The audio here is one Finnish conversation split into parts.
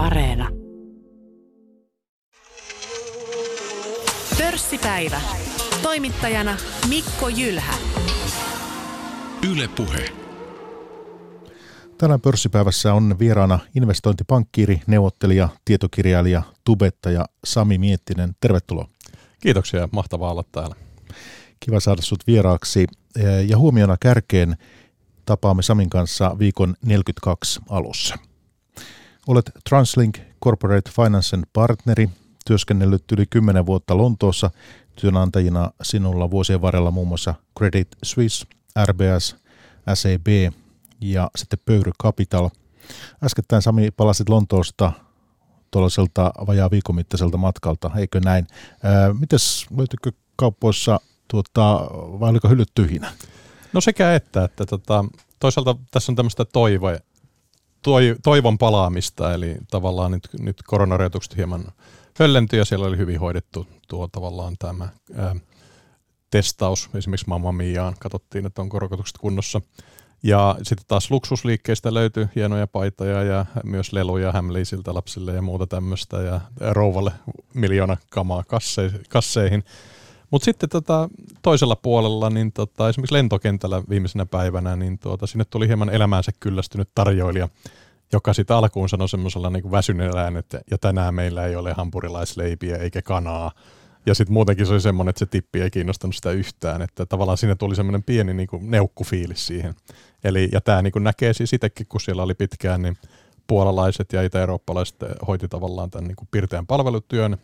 Areena. Pörssipäivä. Toimittajana Mikko Jylhä. Yle Puhe. Tänään pörssipäivässä on vieraana investointipankkiiri, neuvottelija, tietokirjailija, tubettaja Sami Miettinen. Tervetuloa. Kiitoksia, mahtavaa olla täällä. Kiva saada sinut vieraaksi. Ja huomiona kärkeen tapaamme Samin kanssa viikon 42 alussa. Olet Translink Corporate Financen partneri, työskennellyt yli 10 vuotta Lontoossa, työnantajina sinulla vuosien varrella muun muassa Credit Suisse, RBS, SEB ja sitten Pöyry Capital. Äskettäin Sami palasit Lontoosta tuollaiselta vajaa viikon mittaiselta matkalta, eikö näin? Mites löytyykö kauppoissa, tuota, vai oliko hyllyt tyhjinä? No sekä että, että tota, toisaalta tässä on tämmöistä toivoa, toi, toivon palaamista, eli tavallaan nyt, nyt koronarajoitukset hieman höllentyi ja siellä oli hyvin hoidettu tuo tavallaan tämä ää, testaus, esimerkiksi Mamma Miaan, katsottiin, että onko rokotukset kunnossa. Ja sitten taas luksusliikkeistä löytyi hienoja paitoja ja myös leluja Hämliisiltä lapsille ja muuta tämmöistä ja rouvalle miljoona kamaa kasseihin. Mutta sitten tota, toisella puolella, niin tota, esimerkiksi lentokentällä viimeisenä päivänä, niin tuota, sinne tuli hieman elämäänsä kyllästynyt tarjoilija, joka sitten alkuun sanoi semmoisella niin väsyneellä että ja tänään meillä ei ole hampurilaisleipiä eikä kanaa. Ja sitten muutenkin se oli semmoinen, että se tippi ei kiinnostanut sitä yhtään, että tavallaan siinä tuli semmoinen pieni niin kuin neukkufiilis siihen. Eli, ja tämä niin näkee siis itsekin, kun siellä oli pitkään, niin puolalaiset ja itä-eurooppalaiset hoiti tavallaan tämän niin kuin pirteän palvelutyön,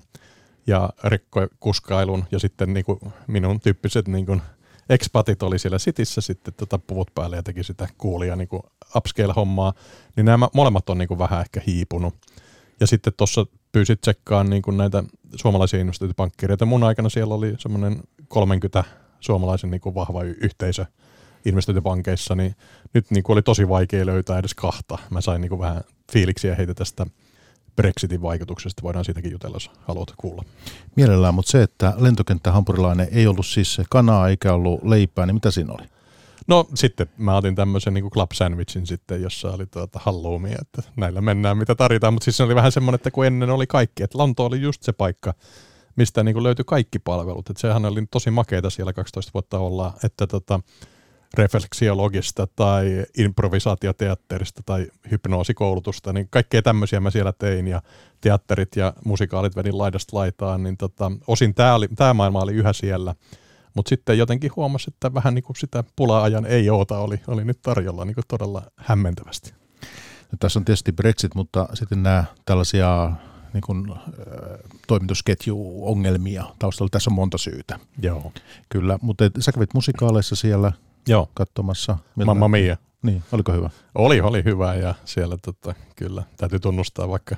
ja rekkokuskailun ja sitten niin kuin minun tyyppiset niin kuin expatit oli siellä sitissä sitten tota puvut päälle ja teki sitä kuulia niin upscale-hommaa, niin nämä molemmat on niin kuin vähän ehkä hiipunut. Ja sitten tuossa pyysit tsekkaan niin kuin näitä suomalaisia investointipankkireita. Mun aikana siellä oli semmoinen 30 suomalaisen niin kuin vahva yhteisö investointipankeissa, niin nyt niin kuin oli tosi vaikea löytää edes kahta. Mä sain niin kuin vähän fiiliksiä heitä tästä Brexitin vaikutuksesta. Voidaan siitäkin jutella, jos haluat kuulla. Mielellään, mutta se, että lentokenttä hampurilainen ei ollut siis kanaa eikä ollut leipää, niin mitä siinä oli? No sitten mä otin tämmöisen niin club sandwichin sitten, jossa oli tuota halloumia, että näillä mennään mitä tarvitaan, mutta siis se oli vähän semmoinen, että kun ennen oli kaikki, että Lonto oli just se paikka, mistä niin löytyi kaikki palvelut, että sehän oli tosi makeita siellä 12 vuotta olla, että tota, refleksiologista tai improvisaatioteatterista tai hypnoosikoulutusta, niin kaikkea tämmöisiä mä siellä tein ja teatterit ja musikaalit vedin laidasta laitaan, niin tota, osin tämä, oli, tämä maailma oli yhä siellä, mutta sitten jotenkin huomasi, että vähän niin kuin sitä pula-ajan ei oota oli, oli nyt tarjolla niin kuin todella hämmentävästi. No, tässä on tietysti Brexit, mutta sitten nämä tällaisia niin kuin, äh, toimitusketju-ongelmia taustalla. Tässä on monta syytä. Joo. Kyllä, mutta sä kävit musikaaleissa siellä Joo. katsomassa. Miltä? Mamma Mia. Niin, oliko hyvä? Oli, oli hyvä ja siellä tota, kyllä täytyy tunnustaa, vaikka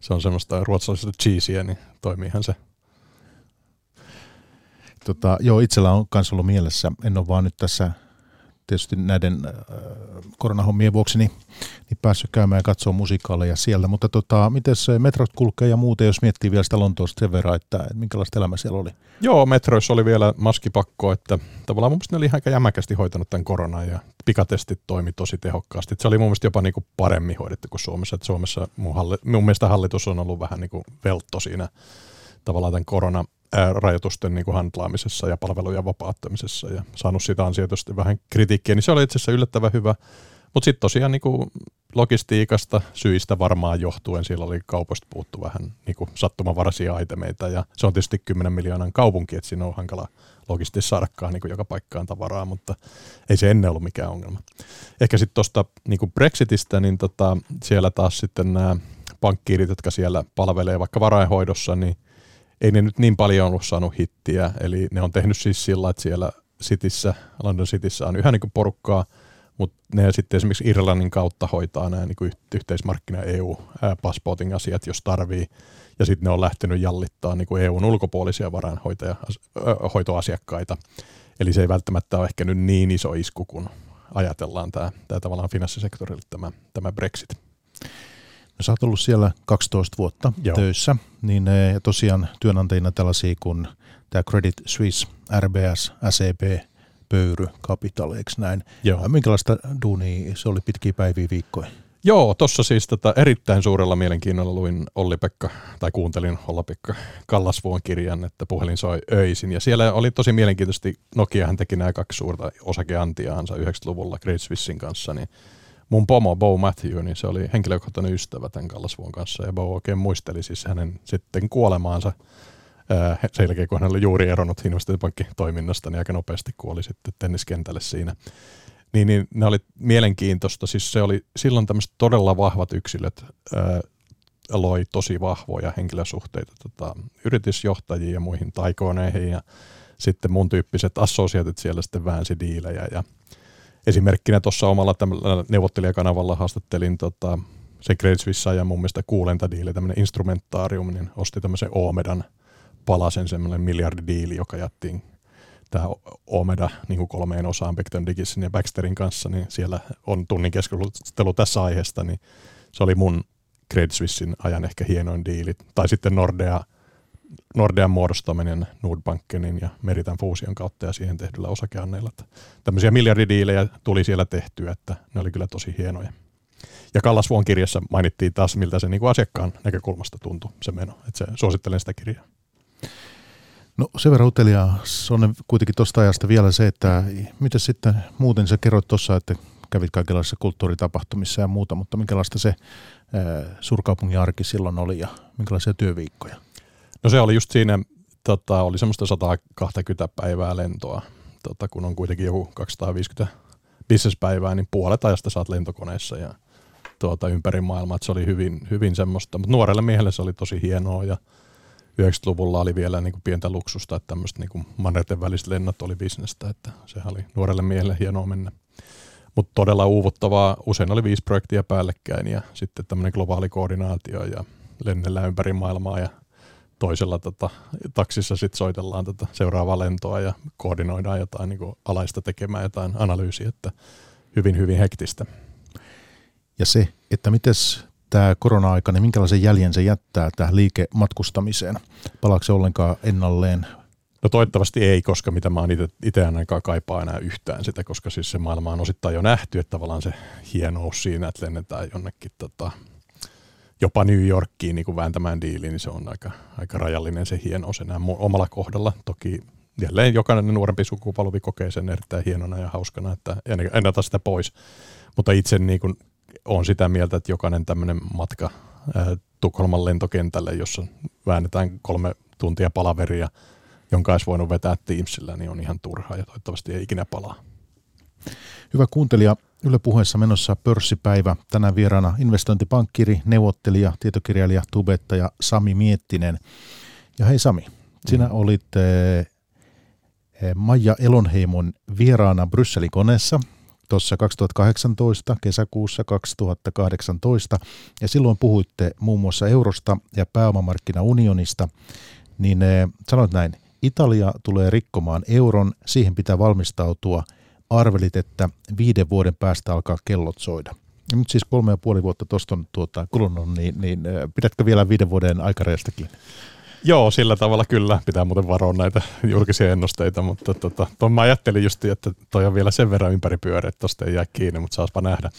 se on semmoista ruotsalaisesta cheeseä, niin toimiihan se. Tota, joo, itsellä on myös ollut mielessä, en ole vaan nyt tässä tietysti näiden koronahommien vuoksi niin, niin päässyt käymään ja katsoa musikaaleja siellä. Mutta tota, miten se metrot kulkee ja muuta, jos miettii vielä sitä Lontoosta sen verran, että, että minkälaista elämä siellä oli? Joo, metroissa oli vielä maskipakko, että tavallaan mun mielestä ne oli aika jämäkästi hoitanut tämän koronan ja pikatestit toimi tosi tehokkaasti. Se oli mun mielestä jopa niin kuin paremmin hoidettu kuin Suomessa. Että Suomessa mun, halli, mun mielestä hallitus on ollut vähän niin kuin veltto siinä tavallaan tämän korona rajoitusten niin handlaamisessa ja palvelujen vapauttamisessa ja saanut sitä ansioitusti vähän kritiikkiä, niin se oli itse asiassa yllättävän hyvä. Mutta sitten tosiaan niin kuin logistiikasta syistä varmaan johtuen siellä oli kaupoista puuttu vähän niin kuin sattumavaraisia aitemeita ja se on tietysti 10 miljoonan kaupunki, että siinä on hankala logistisesti saadakaan niin joka paikkaan tavaraa, mutta ei se ennen ollut mikään ongelma. Ehkä sitten tuosta niin Brexitistä, niin tota, siellä taas sitten nämä pankkiirit, jotka siellä palvelee vaikka varainhoidossa, niin ei ne nyt niin paljon ollut saanut hittiä, eli ne on tehnyt siis sillä, että siellä Cityssä, London Cityssä on yhä niin porukkaa, mutta ne sitten esimerkiksi Irlannin kautta hoitaa nämä niin yhteismarkkina EU-passporting asiat, jos tarvii, ja sitten ne on lähtenyt jallittaa niin kuin EUn ulkopuolisia varainhoitoasiakkaita. Eli se ei välttämättä ole ehkä nyt niin iso isku, kun ajatellaan tämä, tämä tavallaan finanssisektorille tämä, tämä Brexit. No, sä oot ollut siellä 12 vuotta Joo. töissä, niin eh, ja tosiaan työnantajina tällaisia kuin tämä Credit Suisse, RBS, SEB, Pöyry, Capital, eikö näin? Joo. Minkälaista duunia se oli pitkiä päiviä viikkoja? Joo, tuossa siis tätä erittäin suurella mielenkiinnolla luin Olli-Pekka, tai kuuntelin Olli-Pekka Kallasvuon kirjan, että puhelin soi öisin. Ja siellä oli tosi mielenkiintoisesti, Nokiahan teki nämä kaksi suurta osakeantiaansa 90-luvulla Great Swissin kanssa, niin mun pomo Bo Matthew, niin se oli henkilökohtainen ystävä tämän Kallasvuon kanssa, ja Bo oikein muisteli siis hänen sitten kuolemaansa sen jälkeen, kun hän oli juuri eronnut investointipankkitoiminnasta, niin aika nopeasti kuoli sitten tenniskentälle siinä niin, niin ne oli mielenkiintoista. Siis se oli silloin tämmöiset todella vahvat yksilöt ää, loi tosi vahvoja henkilösuhteita tota, yritysjohtajiin ja muihin taikoneihin ja sitten mun tyyppiset assosiaatit siellä sitten väänsi diilejä ja esimerkkinä tuossa omalla neuvottelijakanavalla haastattelin tota, se Great Swiss ja mun mielestä kuulenta diili, tämmöinen instrumentaarium, niin osti tämmöisen Omedan palasen semmoinen miljardidiili, joka jättiin tämä Omeda niin kuin kolmeen osaan Beckton Digisin ja Baxterin kanssa, niin siellä on tunnin keskustelu tässä aiheesta, niin se oli mun Credit Suissein ajan ehkä hienoin diili. Tai sitten Nordea, Nordean muodostaminen Nordbankenin ja Meritan fuusion kautta ja siihen tehdyllä osakeanneilla. Tämmöisiä miljardidiilejä tuli siellä tehtyä, että ne oli kyllä tosi hienoja. Ja Kallasvuon kirjassa mainittiin taas, miltä se niin kuin asiakkaan näkökulmasta tuntui se meno. Että se, suosittelen sitä kirjaa. No sen verran uteliaa on kuitenkin tuosta ajasta vielä se, että miten sitten muuten sä kerroit tuossa, että kävit kaikenlaisissa kulttuuritapahtumissa ja muuta, mutta minkälaista se suurkaupungin arki silloin oli ja minkälaisia työviikkoja? No se oli just siinä, tota, oli semmoista 120 päivää lentoa, tota, kun on kuitenkin joku 250 bisnespäivää, niin puolet ajasta saat lentokoneessa ja tuota, ympäri maailmaa, se oli hyvin, hyvin semmoista, mutta nuorelle miehelle se oli tosi hienoa ja 90-luvulla oli vielä niin kuin pientä luksusta, että tämmöistä niin mannerten väliset lennot oli bisnestä, että sehän oli nuorelle miehelle hienoa mennä. Mutta todella uuvuttavaa, usein oli viisi projektia päällekkäin ja sitten tämmöinen globaali koordinaatio ja lennellään ympäri maailmaa ja toisella tota, taksissa sitten soitellaan tätä seuraavaa lentoa ja koordinoidaan jotain niin alaista tekemään jotain analyysiä, että hyvin hyvin hektistä. Ja se, että miten tämä korona-aika, niin minkälaisen jäljen se jättää tähän liikematkustamiseen? Palaako se ollenkaan ennalleen? No toivottavasti ei, koska mitä mä oon itse ainakaan kaipaa enää yhtään sitä, koska siis se maailma on osittain jo nähty, että tavallaan se hienous siinä, että lennetään jonnekin tota, jopa New Yorkiin niin kuin vääntämään diiliin, niin se on aika, aika rajallinen se hienous enää omalla kohdalla. Toki jälleen jokainen nuorempi sukupolvi kokee sen erittäin hienona ja hauskana, että en ota sitä pois. Mutta itse niin kuin on sitä mieltä, että jokainen tämmöinen matka ää, Tukholman lentokentälle, jossa väännetään kolme tuntia palaveria, jonka olisi voinut vetää Teamsillä, niin on ihan turhaa ja toivottavasti ei ikinä palaa. Hyvä kuuntelija, Yle puheessa menossa pörssipäivä. Tänään vieraana investointipankkiri, neuvottelija, tietokirjailija, tubettaja Sami Miettinen. Ja hei Sami, sinä mm. olit Maija Elonheimon vieraana Brysselin koneessa tuossa 2018, kesäkuussa 2018, ja silloin puhuitte muun muassa eurosta ja pääomamarkkinaunionista, niin eh, sanoit näin, Italia tulee rikkomaan euron, siihen pitää valmistautua, arvelit, että viiden vuoden päästä alkaa kellot soida. Nyt siis kolme ja puoli vuotta tuosta on tuota, kulunut, niin, niin pidätkö vielä viiden vuoden aikarajastakin? Joo, sillä tavalla kyllä. Pitää muuten varoa näitä julkisia ennusteita, mutta tota, ton mä ajattelin just, että toi on vielä sen verran ympäripyörä, että tosta ei jää kiinni, mutta saaspa nähdä.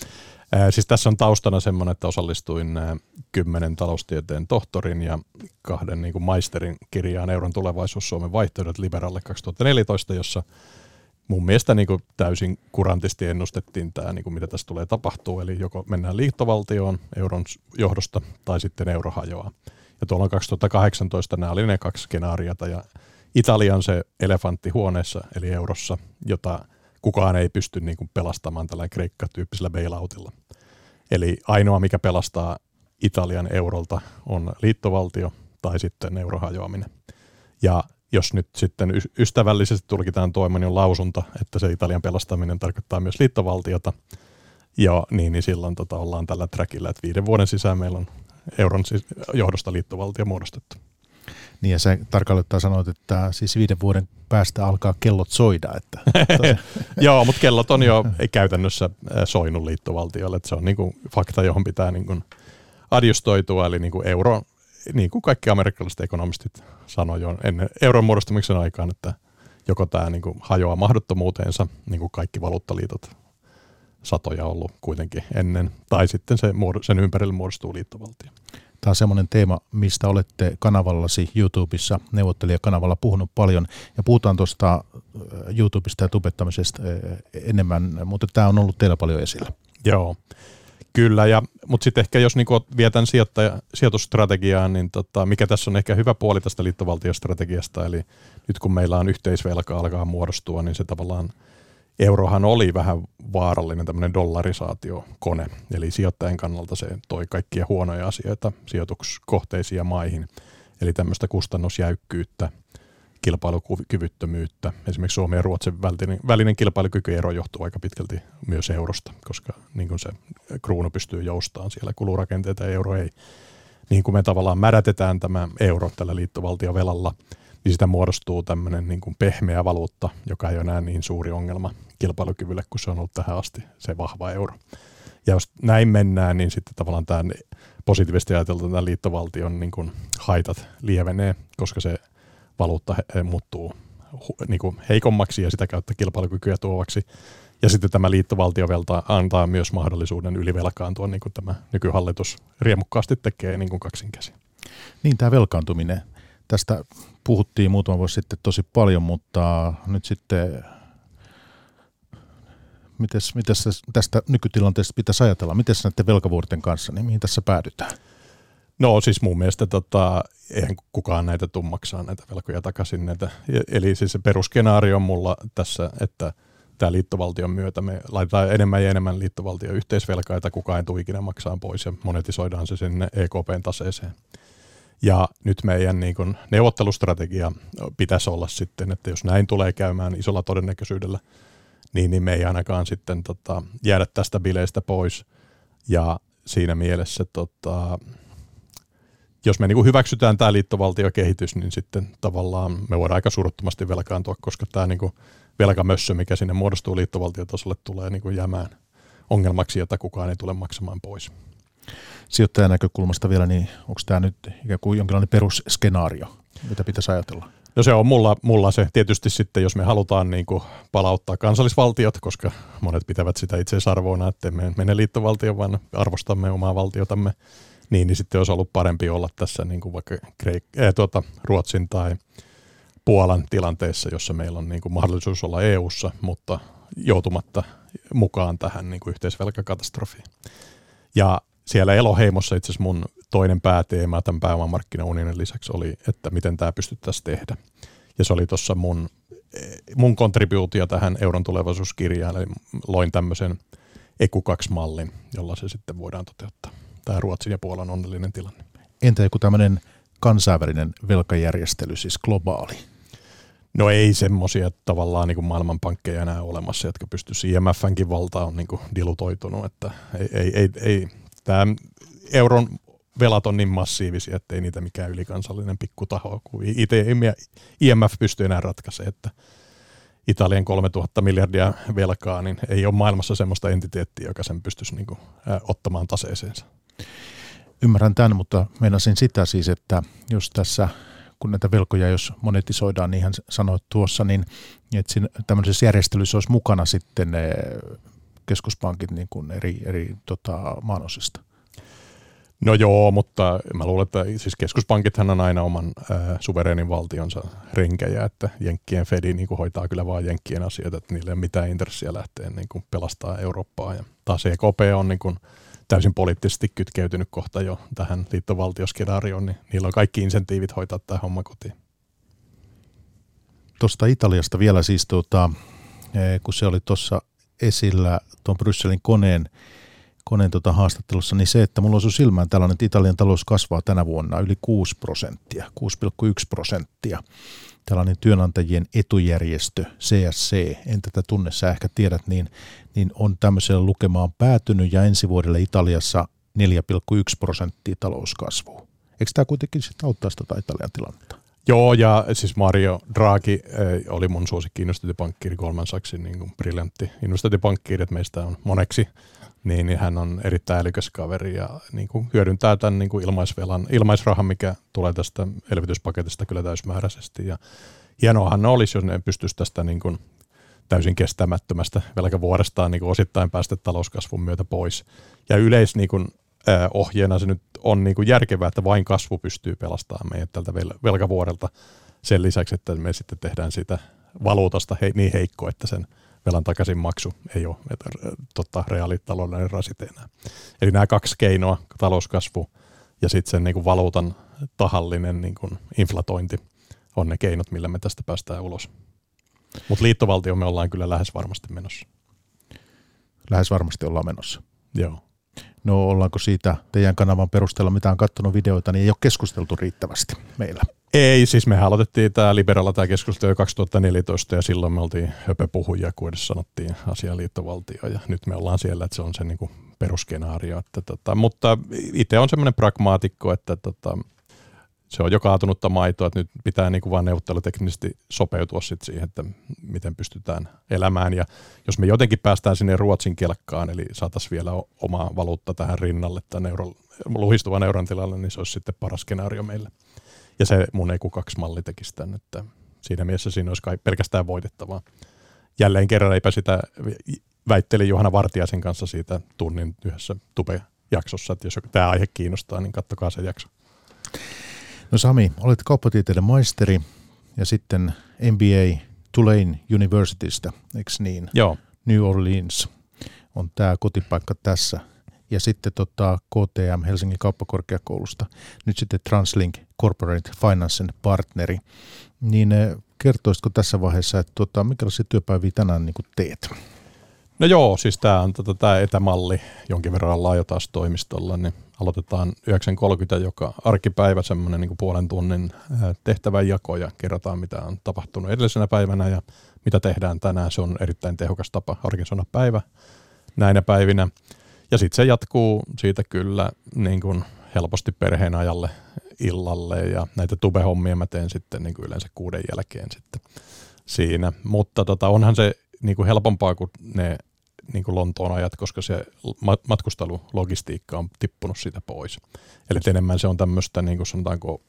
Ää, siis tässä on taustana semmoinen, että osallistuin ää, kymmenen taloustieteen tohtorin ja kahden niin kuin maisterin kirjaan Euron tulevaisuus Suomen vaihtoehdot Liberalle 2014, jossa mun mielestä niin kuin täysin kurantisti ennustettiin tämä, niin kuin mitä tässä tulee tapahtuu, eli joko mennään liittovaltioon euron johdosta tai sitten euro hajoaa. Ja tuolla 2018 nämä oli ne kaksi skenaariota ja Italian se elefantti huoneessa eli eurossa, jota kukaan ei pysty niin kuin pelastamaan tällä Kreikka-tyyppisellä bailoutilla. Eli ainoa, mikä pelastaa Italian eurolta on liittovaltio tai sitten eurohajoaminen. Ja jos nyt sitten ystävällisesti tulkitaan Toimanion lausunta, että se Italian pelastaminen tarkoittaa myös liittovaltiota, ja niin, niin silloin tota, ollaan tällä trackillä, että viiden vuoden sisään meillä on euron johdosta liittovaltio muodostettu. Niin ja se tarkalleen sanoit, että siis viiden vuoden päästä alkaa kellot soida. Että, Joo, mutta kellot on jo käytännössä soinut liittovaltiolle, että se on niin kuin fakta, johon pitää niin kuin adjustoitua, eli niin kuin euro, niin kuin kaikki amerikkalaiset ekonomistit sanoivat jo ennen euron muodostamisen aikaan, että joko tämä niin kuin hajoaa mahdottomuuteensa, niin kuin kaikki valuuttaliitot satoja ollut kuitenkin ennen, tai sitten se, sen ympärille muodostuu liittovaltio. Tämä on semmoinen teema, mistä olette kanavallasi YouTubessa, neuvottelijakanavalla puhunut paljon. Ja puhutaan tuosta YouTubesta ja tubettamisesta enemmän, mutta tämä on ollut teillä paljon esillä. Joo, kyllä. Ja, mutta sitten ehkä jos niinku vietän sijoittaja, sijoitusstrategiaan, niin tota, mikä tässä on ehkä hyvä puoli tästä liittovaltiostrategiasta, eli nyt kun meillä on yhteisvelka alkaa muodostua, niin se tavallaan – eurohan oli vähän vaarallinen tämmöinen dollarisaatiokone, eli sijoittajan kannalta se toi kaikkia huonoja asioita sijoituskohteisiin ja maihin, eli tämmöistä kustannusjäykkyyttä, kilpailukyvyttömyyttä. Esimerkiksi Suomen ja Ruotsin välinen, välinen kilpailukykyero johtuu aika pitkälti myös eurosta, koska niin kuin se kruunu pystyy joustamaan siellä kulurakenteita ja euro ei. Niin kuin me tavallaan märätetään tämä euro tällä liittovaltiovelalla, niin sitä muodostuu tämmöinen niin kuin pehmeä valuutta, joka ei ole enää niin suuri ongelma kilpailukyvylle kuin se on ollut tähän asti, se vahva euro. Ja jos näin mennään, niin sitten tavallaan tämä positiivisesti ajateltu tämä liittovaltion niin kuin haitat lievenee, koska se valuutta muuttuu niin kuin heikommaksi ja sitä kautta kilpailukykyä tuovaksi. Ja sitten tämä liittovaltiovelta antaa myös mahdollisuuden ylivelkaantua, niin kuin tämä nykyhallitus riemukkaasti tekee niin kuin kaksinkäsi. Niin, tämä velkaantuminen. Tästä puhuttiin muutama vuosi sitten tosi paljon, mutta nyt sitten mites tästä nykytilanteesta pitäisi ajatella? Miten näiden velkavuorten kanssa, niin mihin tässä päädytään? No siis mun mielestä tota, eihän kukaan näitä tuu maksaa näitä velkoja takaisin. Näitä. Eli siis se perusskenaario on mulla tässä, että tämä liittovaltion myötä me laitetaan enemmän ja enemmän liittovaltion yhteisvelkaa, että kukaan ei tule ikinä maksaa pois ja monetisoidaan se sinne EKPn taseeseen. Ja nyt meidän niin kun, neuvottelustrategia pitäisi olla sitten, että jos näin tulee käymään isolla todennäköisyydellä, niin, niin me ei ainakaan sitten tota, jäädä tästä bileistä pois. Ja siinä mielessä, tota, jos me niin hyväksytään tämä liittovaltiokehitys, niin sitten tavallaan me voidaan aika suruttomasti velkaantua, koska tämä niin velkamössö, mikä sinne muodostuu liittovaltiotasolle, tulee niin jäämään ongelmaksi, jota kukaan ei tule maksamaan pois sijoittajan näkökulmasta vielä, niin onko tämä nyt ikään kuin jonkinlainen perusskenaario, mitä pitäisi ajatella? No se on mulla, mulla se tietysti sitten, jos me halutaan niin kuin palauttaa kansallisvaltiot, koska monet pitävät sitä itseisarvoina, että me mene liittovaltio, vaan arvostamme omaa valtiotamme, niin, niin sitten olisi ollut parempi olla tässä niin kuin vaikka Kreik- äh, tuota, Ruotsin tai Puolan tilanteessa, jossa meillä on niin kuin mahdollisuus olla EU-ssa, mutta joutumatta mukaan tähän niin kuin yhteisvelkakatastrofiin. Ja siellä Eloheimossa itse asiassa mun toinen pääteema tämän pääomamarkkinaunionin lisäksi oli, että miten tämä pystyttäisiin tehdä. Ja se oli tuossa mun, mun kontribuutio tähän euron tulevaisuuskirjaan, eli loin tämmöisen EQ2-mallin, jolla se sitten voidaan toteuttaa. Tämä Ruotsin ja Puolan onnellinen tilanne. Entä joku tämmöinen kansainvälinen velkajärjestely, siis globaali? No ei semmoisia tavallaan niin maailmanpankkeja enää olemassa, jotka pystyisi IMFnkin valta on niin dilutoitunut, että ei, ei, ei, ei tämä euron velat on niin massiivisia, että ei niitä mikään ylikansallinen pikkutaho kuin itse IMF pystyy enää ratkaisemaan, että Italian 3000 miljardia velkaa, niin ei ole maailmassa sellaista entiteettiä, joka sen pystyisi niin kuin, ottamaan taseeseensa. Ymmärrän tämän, mutta meinasin sitä siis, että jos tässä kun näitä velkoja, jos monetisoidaan, niin hän sanoi tuossa, niin että siinä tämmöisessä järjestelyssä olisi mukana sitten keskuspankit niin kuin eri, eri tota, maanosista? No joo, mutta mä luulen, että siis keskuspankithan on aina oman äh, suvereenin valtionsa renkejä, että Jenkkien Fedi niin kuin hoitaa kyllä vaan Jenkkien asioita, että niillä ei ole mitään intressiä lähteä niin kuin pelastaa Eurooppaa. Ja taas EKP on niin kuin täysin poliittisesti kytkeytynyt kohta jo tähän liittovaltioskenaarioon, niin niillä on kaikki insentiivit hoitaa tämä homma kotiin. Tuosta Italiasta vielä siis, tuota, kun se oli tuossa esillä tuon Brysselin koneen, koneen tota haastattelussa, niin se, että mulla on silmään tällainen, että Italian talous kasvaa tänä vuonna yli 6 prosenttia, 6,1 prosenttia. Tällainen työnantajien etujärjestö, CSC, en tätä tunne, sä ehkä tiedät, niin, niin on tämmöisellä lukemaan päätynyt ja ensi vuodelle Italiassa 4,1 prosenttia talouskasvua. Eikö tämä kuitenkin sitten auttaa sitä Italian tilannetta? Joo, ja siis Mario Draghi eh, oli mun suosikki investointipankkiiri Goldman Sachsin niin kuin briljantti investointipankkiiri, että meistä on moneksi, niin, niin hän on erittäin älykäs kaveri ja niin kuin hyödyntää tämän niin kuin ilmaisvelan, ilmaisrahan, mikä tulee tästä elvytyspaketista kyllä täysmääräisesti. Ja hienoahan ne olisi, jos ne pystyisi tästä niin kuin täysin kestämättömästä velkavuorestaan niin osittain päästä talouskasvun myötä pois. Ja yleis niin kuin, ohjeena se nyt on niin kuin järkevää, että vain kasvu pystyy pelastamaan meidät tältä vel- velkavuorelta sen lisäksi, että me sitten tehdään sitä valuutasta niin heikko, että sen velan takaisin maksu ei ole että, tota, reaalitaloudellinen rasite enää. Eli nämä kaksi keinoa, talouskasvu ja sitten sen niin kuin valuutan tahallinen niin kuin inflatointi on ne keinot, millä me tästä päästään ulos. Mutta liittovaltio me ollaan kyllä lähes varmasti menossa. Lähes varmasti ollaan menossa. Joo. No ollaanko siitä teidän kanavan perusteella, mitä on katsonut videoita, niin ei ole keskusteltu riittävästi meillä. Ei, siis me aloitettiin tämä Liberalla tämä keskustelu jo 2014 ja silloin me oltiin höpöpuhujia, kun edes sanottiin asialiittovaltio ja nyt me ollaan siellä, että se on se niinku peruskenaario. Että tota, mutta itse on semmoinen pragmaatikko, että tota, se on jo kaatunutta maitoa, että nyt pitää niin kuin vaan neuvotteluteknisesti sopeutua sit siihen, että miten pystytään elämään. Ja jos me jotenkin päästään sinne Ruotsin kelkkaan, eli saataisiin vielä oma valuutta tähän rinnalle, tämän euro, luhistuvan euron tilalle, niin se olisi sitten paras skenaario meille. Ja se mun ei kaksi malli tekisi tämän, että siinä mielessä siinä olisi kai pelkästään voitettavaa. Jälleen kerran eipä sitä väitteli Johanna Vartiaisen kanssa siitä tunnin yhdessä Tube-jaksossa, että jos tämä aihe kiinnostaa, niin kattokaa se jakso. No Sami, olet kauppatieteiden maisteri ja sitten MBA Tulane Universitystä, eikö niin? Joo. New Orleans on tämä kotipaikka tässä. Ja sitten tota KTM Helsingin kauppakorkeakoulusta, nyt sitten Translink Corporate Financen partneri. Niin eh, kertoisitko tässä vaiheessa, että tota, minkälaisia työpäiviä tänään niin teet? No joo, siis tämä on tota, tämä etämalli, jonkin verran ollaan jo taas toimistolla, niin aloitetaan 9.30 joka arkipäivä semmoinen niin puolen tunnin tehtävän jako ja kerrotaan mitä on tapahtunut edellisenä päivänä ja mitä tehdään tänään. Se on erittäin tehokas tapa organisoida päivä näinä päivinä. Ja sitten se jatkuu siitä kyllä niin kuin helposti perheen ajalle illalle ja näitä tubehommia mä teen sitten niin kuin yleensä kuuden jälkeen sitten siinä. Mutta tota, onhan se niin kuin helpompaa kuin ne niin kuin Lontoon ajat, koska se matkustelulogistiikka on tippunut siitä pois. Eli enemmän se on tämmöistä, niin kuin sanotaanko,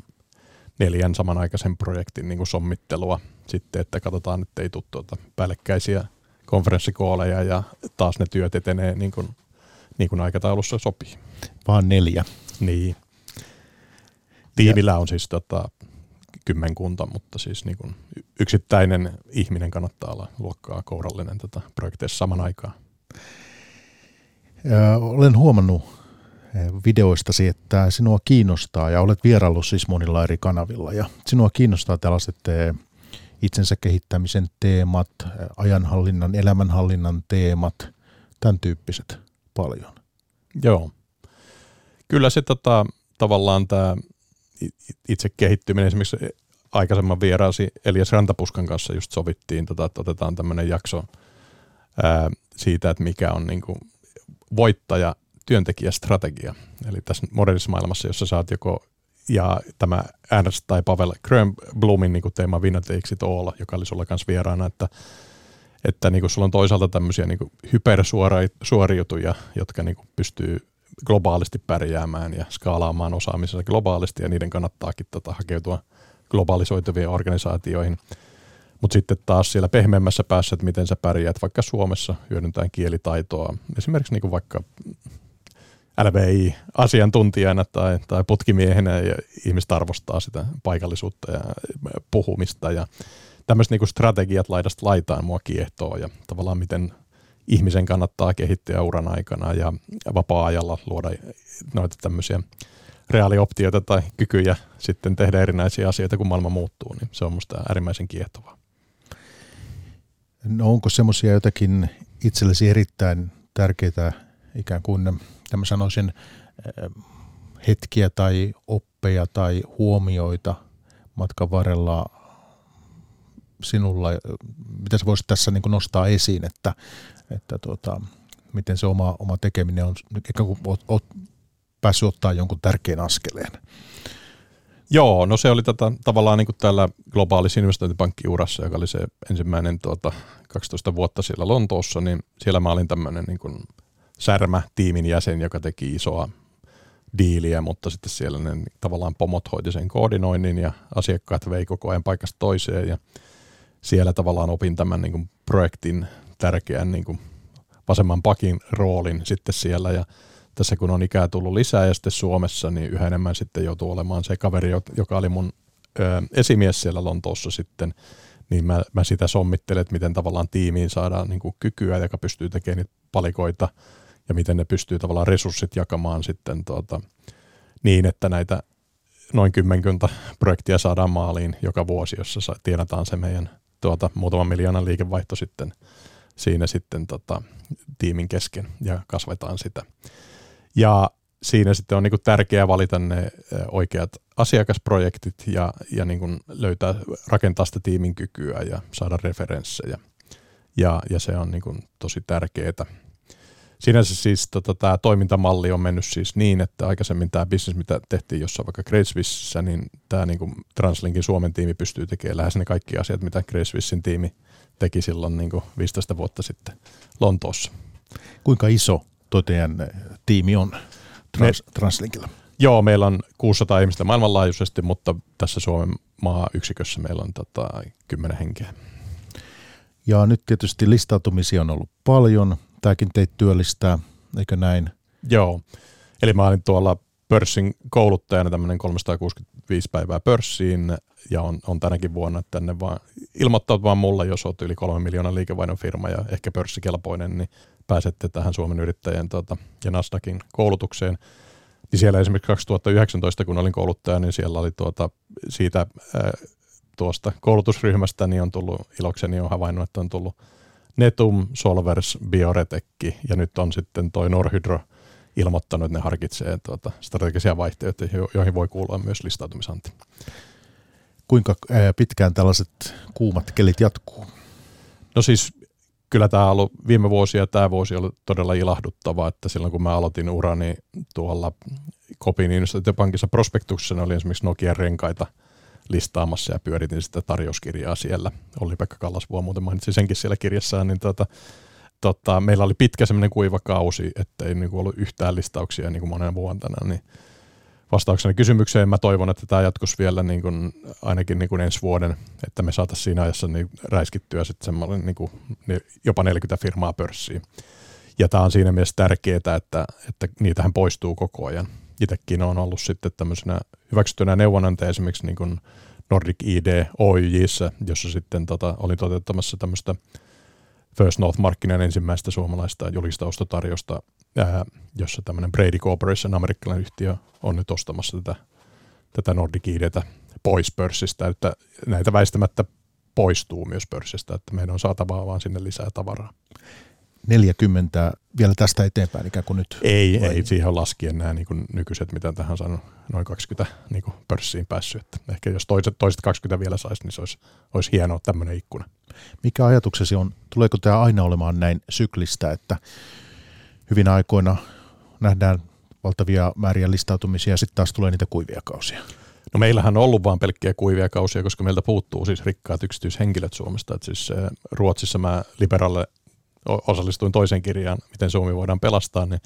neljän samanaikaisen projektin niin kuin sommittelua sitten, että katsotaan, että ei tule tuota päällekkäisiä konferenssikooleja ja taas ne työt etenee niin kuin, niin kuin aikataulussa sopii. Vaan neljä. Niin. Tiimillä on siis tota, kymmenkunta, mutta siis niin kuin yksittäinen ihminen kannattaa olla luokkaa kourallinen tätä projekteissa saman aikaan. Olen huomannut videoistasi, että sinua kiinnostaa, ja olet vieraillut siis monilla eri kanavilla, ja sinua kiinnostaa tällaiset itsensä kehittämisen teemat, ajanhallinnan, elämänhallinnan teemat, tämän tyyppiset paljon. Joo. Kyllä se tota, tavallaan tämä itse kehittyminen, esimerkiksi aikaisemman vieraasi Elias Rantapuskan kanssa just sovittiin, tota, että otetaan tämmöinen jakso ää, siitä, että mikä on niin kuin voittaja työntekijästrategia. Eli tässä modernissa maailmassa, jossa saat joko ja tämä Ernst tai Pavel Grönblumin niin teema Winner Takes joka oli sulla kanssa vieraana, että, että niin kuin sulla on toisaalta tämmöisiä niin hypersuoriutuja, jotka niin kuin pystyy globaalisti pärjäämään ja skaalaamaan osaamisensa globaalisti, ja niiden kannattaakin tota, hakeutua globalisoituviin organisaatioihin – mutta sitten taas siellä pehmeämmässä päässä, että miten sä pärjäät vaikka Suomessa hyödyntäen kielitaitoa. Esimerkiksi niin kuin vaikka LVI-asiantuntijana tai, tai putkimiehenä ja ihmiset arvostaa sitä paikallisuutta ja puhumista ja tämmöiset niin strategiat laidasta laitaan mua kiehtoo ja tavallaan miten ihmisen kannattaa kehittyä uran aikana ja vapaa-ajalla luoda noita tämmöisiä reaalioptioita tai kykyjä sitten tehdä erinäisiä asioita, kun maailma muuttuu, niin se on musta äärimmäisen kiehtovaa. No onko semmoisia jotakin itsellesi erittäin tärkeitä ikään kuin, mä sanoisin, eh, hetkiä tai oppeja tai huomioita matkan varrella sinulla, mitä sä voisit tässä niin nostaa esiin, että, että tuota, miten se oma, oma tekeminen on, ikään kuin oot, oot päässyt ottaa jonkun tärkeän askeleen? Joo, no se oli tätä, tavallaan niin kuin täällä globaalissa investointipankkiurassa, joka oli se ensimmäinen tuota, 12 vuotta siellä Lontoossa, niin siellä mä olin tämmöinen niin kuin särmä-tiimin jäsen, joka teki isoa diiliä, mutta sitten siellä ne tavallaan pomot hoiti sen koordinoinnin ja asiakkaat vei koko ajan paikasta toiseen ja siellä tavallaan opin tämän niin kuin projektin tärkeän niin kuin vasemman pakin roolin sitten siellä. Ja tässä kun on ikää tullut lisää ja sitten Suomessa, niin yhä enemmän sitten joutuu olemaan se kaveri, joka oli mun ö, esimies siellä Lontoossa sitten, niin mä, mä sitä sommittelen, että miten tavallaan tiimiin saadaan niin kuin kykyä, joka pystyy tekemään niitä palikoita ja miten ne pystyy tavallaan resurssit jakamaan sitten tuota, niin, että näitä noin kymmenkunta projektia saadaan maaliin joka vuosi, jossa tienataan se meidän tuota, muutaman miljoonan liikevaihto sitten siinä sitten tota, tiimin kesken ja kasvetaan sitä. Ja siinä sitten on niin kuin tärkeää valita ne oikeat asiakasprojektit ja, ja niin kuin löytää, rakentaa sitä tiimin kykyä ja saada referenssejä. Ja, ja se on niin kuin tosi tärkeää. Sinänsä siis tota, tämä toimintamalli on mennyt siis niin, että aikaisemmin tämä business, mitä tehtiin jossain vaikka Great niin tämä niin kuin Translinkin Suomen tiimi pystyy tekemään lähes ne kaikki asiat, mitä Great tiimi teki silloin niin kuin 15 vuotta sitten Lontoossa. Kuinka iso tuo teidän tiimi on Trans- Me, Translinkilla? Joo, meillä on 600 ihmistä maailmanlaajuisesti, mutta tässä Suomen maa-yksikössä meillä on tota, 10 henkeä. Ja nyt tietysti listautumisia on ollut paljon. Tämäkin teitä työllistää, eikö näin? Joo. Eli mä olin tuolla pörssin kouluttajana tämmöinen 365 päivää pörssiin ja on, on tänäkin vuonna tänne vaan ilmoittaut vaan mulle, jos olet yli kolme miljoonan liikevaihdon firma ja ehkä pörssikelpoinen, niin pääsette tähän Suomen yrittäjien tuota, ja Nasdaqin koulutukseen. Niin siellä esimerkiksi 2019, kun olin kouluttaja, niin siellä oli tuota, siitä ää, tuosta koulutusryhmästä, niin on tullut ilokseni on havainnut, että on tullut Netum, Solvers, Bioretekki ja nyt on sitten toi Norhydro ilmoittanut, että ne harkitsee tuota, strategisia vaihtoehtoja, joihin voi kuulua myös listautumisanti. Kuinka pitkään tällaiset kuumat kelit jatkuu? No siis kyllä tämä on ollut viime vuosia, tämä vuosi oli todella ilahduttava, että silloin kun mä aloitin urani tuolla Kopin Pankissa prospektuksessa, oli esimerkiksi Nokian renkaita listaamassa ja pyöritin sitä tarjouskirjaa siellä. Olli-Pekka Kallasvuo muuten mainitsi senkin siellä kirjassaan, niin tota, tota, meillä oli pitkä semmoinen kuiva kausi, ettei niinku ollut yhtään listauksia niin kuin monen vuotena, niin vastauksena kysymykseen mä toivon, että tämä jatkuisi vielä niin kuin, ainakin niin kuin ensi vuoden, että me saataisiin siinä ajassa niin räiskittyä sitten niin kuin, jopa 40 firmaa pörssiin. Ja tämä on siinä mielessä tärkeää, että, että niitähän poistuu koko ajan. Itsekin on ollut sitten tämmöisenä hyväksyttynä neuvonantaja esimerkiksi niin kuin Nordic ID Oyjissä, jossa sitten tota, olin toteuttamassa tämmöistä First North-markkinan ensimmäistä suomalaista julkista ostotarjosta, ää, jossa tämmöinen Brady Corporation, amerikkalainen yhtiö, on nyt ostamassa tätä, tätä Nordic IDtä pois pörssistä, että näitä väistämättä poistuu myös pörssistä, että meidän on saatavaa vaan sinne lisää tavaraa. 40 vielä tästä eteenpäin ikään kuin nyt? Ei, vai? ei siihen laskien nämä niin kuin nykyiset, mitä tähän sanon, noin 20 niin kuin pörssiin päässyt. Että ehkä jos toiset, toiset 20 vielä saisi, niin se olisi, olisi hienoa tämmöinen ikkuna. Mikä ajatuksesi on, tuleeko tämä aina olemaan näin syklistä, että hyvin aikoina nähdään valtavia määriä listautumisia ja sitten taas tulee niitä kuivia kausia? No meillähän on ollut vain pelkkiä kuivia kausia, koska meiltä puuttuu siis rikkaat yksityishenkilöt Suomesta. Et siis eh, Ruotsissa mä Liberalle osallistuin toisen kirjaan, miten Suomi voidaan pelastaa, niin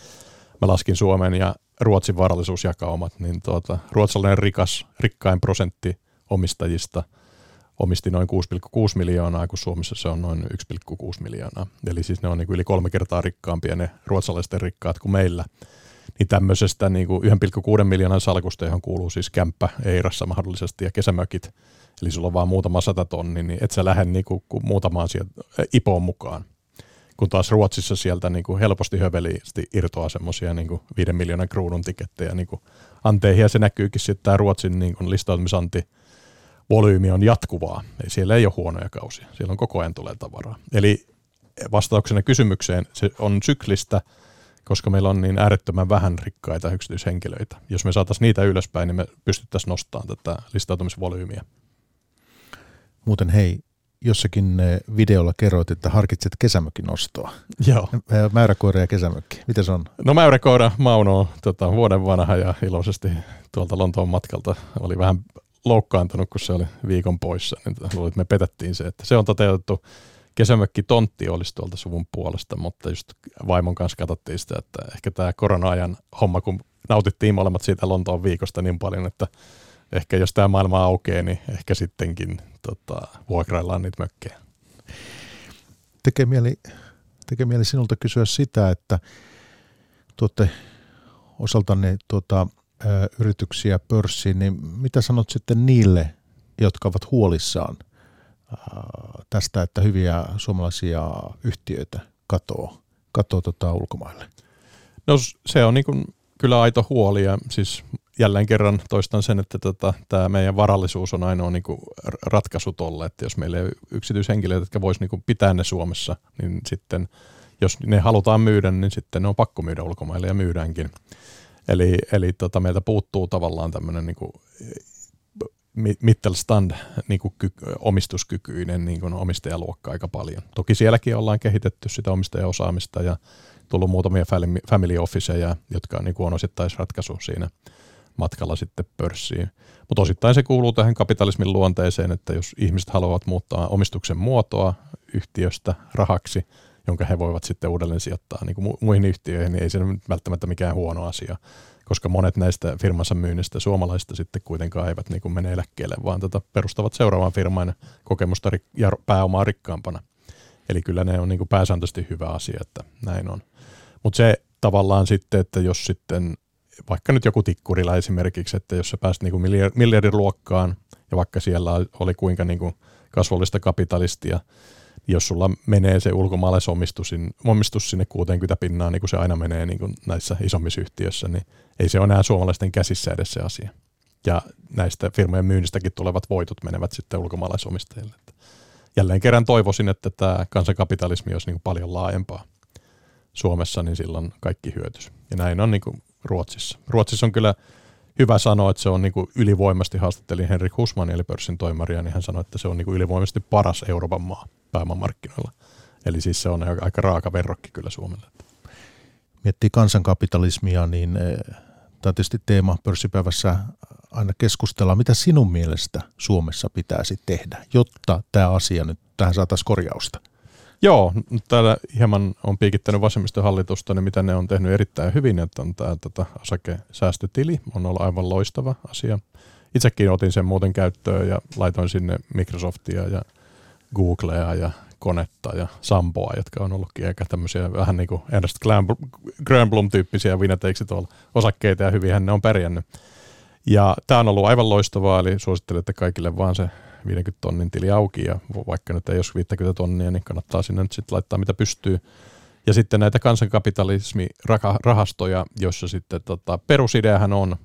mä laskin Suomen ja Ruotsin varallisuusjakaumat, niin tuota, ruotsalainen rikas, rikkain prosentti omistajista omisti noin 6,6 miljoonaa, kun Suomessa se on noin 1,6 miljoonaa. Eli siis ne on niin kuin yli kolme kertaa rikkaampia ne ruotsalaisten rikkaat kuin meillä. Niin tämmöisestä niin kuin 1,6 miljoonan salkusta, johon kuuluu siis kämppä Eirassa mahdollisesti ja kesämökit, eli sulla on vaan muutama sata tonni, niin et sä lähde niin kuin, muutamaan sieltä IPOon mukaan kun taas Ruotsissa sieltä niin kuin helposti hövelisti irtoaa semmoisia niin viiden miljoonan kruunun tikettejä niin anteihin, ja se näkyykin sitten tämä Ruotsin niin kuin listautumisanti volyymi on jatkuvaa. Eli siellä ei ole huonoja kausia, siellä on koko ajan tulee tavaraa. Eli vastauksena kysymykseen se on syklistä, koska meillä on niin äärettömän vähän rikkaita yksityishenkilöitä. Jos me saataisiin niitä ylöspäin, niin me pystyttäisiin nostamaan tätä listautumisvolyymiä. Muuten hei, jossakin eh, videolla kerroit, että harkitset kesämökin ostoa. Joo. Eh, mäyräkoira ja kesämökki, miten se on? No mäyräkoira Mauno on tota, vuoden vanha ja iloisesti tuolta Lontoon matkalta oli vähän loukkaantunut, kun se oli viikon poissa, niin luulen, että me petättiin se, että se on toteutettu. Kesämökki tontti olisi tuolta suvun puolesta, mutta just vaimon kanssa katsottiin sitä, että ehkä tämä korona-ajan homma, kun nautittiin molemmat siitä Lontoon viikosta niin paljon, että ehkä jos tämä maailma aukeaa, niin ehkä sittenkin tota, vuokraillaan niitä mökkejä. tekee mieli, tekee mieli sinulta kysyä sitä, että tuotte osaltanne tuota, ä, yrityksiä pörssiin, niin mitä sanot sitten niille, jotka ovat huolissaan ä, tästä, että hyviä suomalaisia yhtiöitä katoo, katoo tota ulkomaille? No se on niin kuin kyllä aito huoli ja siis jälleen kerran toistan sen, että tota, tämä meidän varallisuus on ainoa niin kuin ratkaisu tolle, että jos meillä ei yksityishenkilöitä, jotka voisi niin pitää ne Suomessa, niin sitten jos ne halutaan myydä, niin sitten ne on pakko myydä ulkomaille ja myydäänkin. Eli, eli tota, meiltä puuttuu tavallaan tämmöinen niin kuin, Mittelstand niin kuin ky, omistuskykyinen niin kuin omistajaluokka aika paljon. Toki sielläkin ollaan kehitetty sitä omistajaosaamista ja tullut muutamia family officeja, jotka niin on osittaisratkaisu siinä matkalla sitten pörssiin. Mutta osittain se kuuluu tähän kapitalismin luonteeseen, että jos ihmiset haluavat muuttaa omistuksen muotoa yhtiöstä rahaksi, jonka he voivat sitten uudelleen sijoittaa niin kuin muihin yhtiöihin, niin ei se välttämättä mikään huono asia, koska monet näistä firmansa myynnistä suomalaisista sitten kuitenkaan eivät niin kuin mene eläkkeelle, vaan tätä tota perustavat seuraavan firman kokemusta ja pääomaa rikkaampana. Eli kyllä ne on niin kuin pääsääntöisesti hyvä asia, että näin on. Mutta se tavallaan sitten, että jos sitten vaikka nyt joku tikkurilla esimerkiksi, että jos sä pääst niin kuin miljardin luokkaan ja vaikka siellä oli kuinka niin kuin kasvollista kapitalistia, jos sulla menee se ulkomaalaisomistus omistus sinne 60 pinnaa, niin kuin se aina menee niin kuin näissä isommissa yhtiöissä, niin ei se ole enää suomalaisten käsissä edes se asia. Ja näistä firmojen myynnistäkin tulevat voitot menevät sitten ulkomaalaisomistajille. Jälleen kerran toivoisin, että tämä kansankapitalismi olisi niin kuin paljon laajempaa Suomessa, niin silloin kaikki hyötys. Ja näin on niin kuin Ruotsissa. Ruotsissa on kyllä hyvä sanoa, että se on niin kuin ylivoimasti, haastattelin Henrik Husman eli pörssin toimaria, niin hän sanoi, että se on niin kuin ylivoimasti paras Euroopan maa pääomamarkkinoilla. Eli siis se on aika raaka verrokki kyllä Suomelle. Miettii kansankapitalismia, niin eh, tämä on tietysti teema pörssipäivässä aina keskustellaan. Mitä sinun mielestä Suomessa pitäisi tehdä, jotta tämä asia nyt tähän saataisiin korjausta? Joo, täällä hieman on piikittänyt vasemmistohallitusta, niin mitä ne on tehnyt erittäin hyvin, että on tämä tota, osakesäästötili, on ollut aivan loistava asia. Itsekin otin sen muuten käyttöön ja laitoin sinne Microsoftia ja Googlea ja Konetta ja Sampoa, jotka on ollutkin aika tämmöisiä vähän niin kuin Ernst Grönblom-tyyppisiä vinateiksi tuolla osakkeita ja hyvin ne on pärjännyt. Ja tämä on ollut aivan loistavaa, eli suosittelen, että kaikille vaan se 50 tonnin tili auki ja vaikka nyt ei olisi 50 tonnia, niin kannattaa sinne nyt sitten laittaa mitä pystyy. Ja sitten näitä kansankapitalismirahastoja, joissa sitten tota, perusideahan on,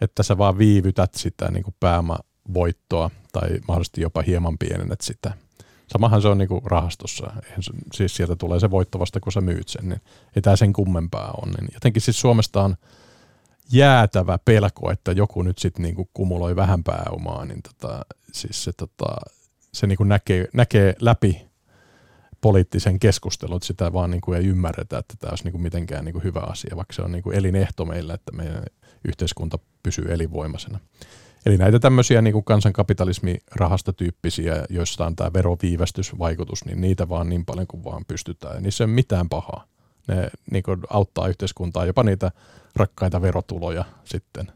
että sä vaan viivytät sitä niin kuin pääomavoittoa tai mahdollisesti jopa hieman pienennät sitä. Samahan se on niin kuin rahastossa, siis sieltä tulee se voitto vasta kun sä myyt sen, niin ei tämä sen kummempaa on. Niin jotenkin siis Suomesta on jäätävä pelko, että joku nyt sitten niinku kumuloi vähän pääomaa, niin tota, siis se, tota, se niinku näkee, näkee läpi poliittisen keskustelun, että sitä vaan niinku ei ymmärretä, että tämä olisi niinku mitenkään niinku hyvä asia, vaikka se on niinku elinehto meillä, että meidän yhteiskunta pysyy elinvoimaisena. Eli näitä tämmöisiä niin kansankapitalismirahastotyyppisiä, joista on tämä veroviivästysvaikutus, niin niitä vaan niin paljon kuin vaan pystytään. Ja niissä ei ole mitään pahaa. Ne niin auttaa yhteiskuntaa, jopa niitä rakkaita verotuloja sitten.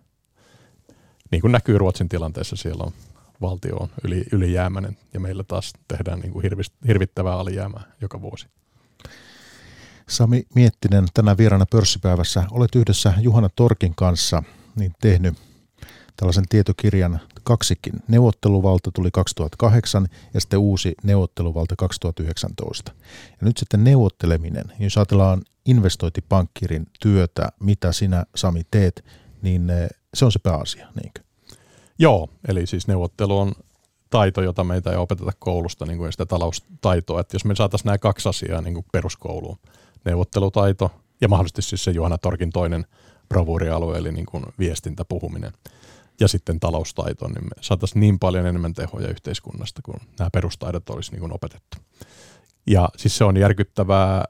Niin kuin näkyy Ruotsin tilanteessa, siellä on valtio on yli, ylijäämäinen ja meillä taas tehdään niin kuin hirvittävää alijäämää joka vuosi. Sami Miettinen, tänä vieraana pörssipäivässä olet yhdessä Juhana Torkin kanssa niin tehnyt tällaisen tietokirjan kaksikin. Neuvotteluvalta tuli 2008 ja sitten uusi neuvotteluvalta 2019. Ja nyt sitten neuvotteleminen, jos ajatellaan investointipankkirin työtä, mitä sinä Sami teet, niin eh, se on se pääasia, niinkö? Joo, eli siis neuvottelu on taito, jota meitä ei opeteta koulusta, niin kuin sitä taloustaitoa. Että jos me saataisiin nämä kaksi asiaa niin kuin peruskouluun, neuvottelutaito ja mahdollisesti siis se Juhana Torkin toinen bravuurialue, eli niin kuin viestintä, puhuminen – ja sitten taloustaito, niin me saataisiin niin paljon enemmän tehoja yhteiskunnasta, kun nämä perustaidot olisi niin kuin opetettu. Ja siis se on järkyttävää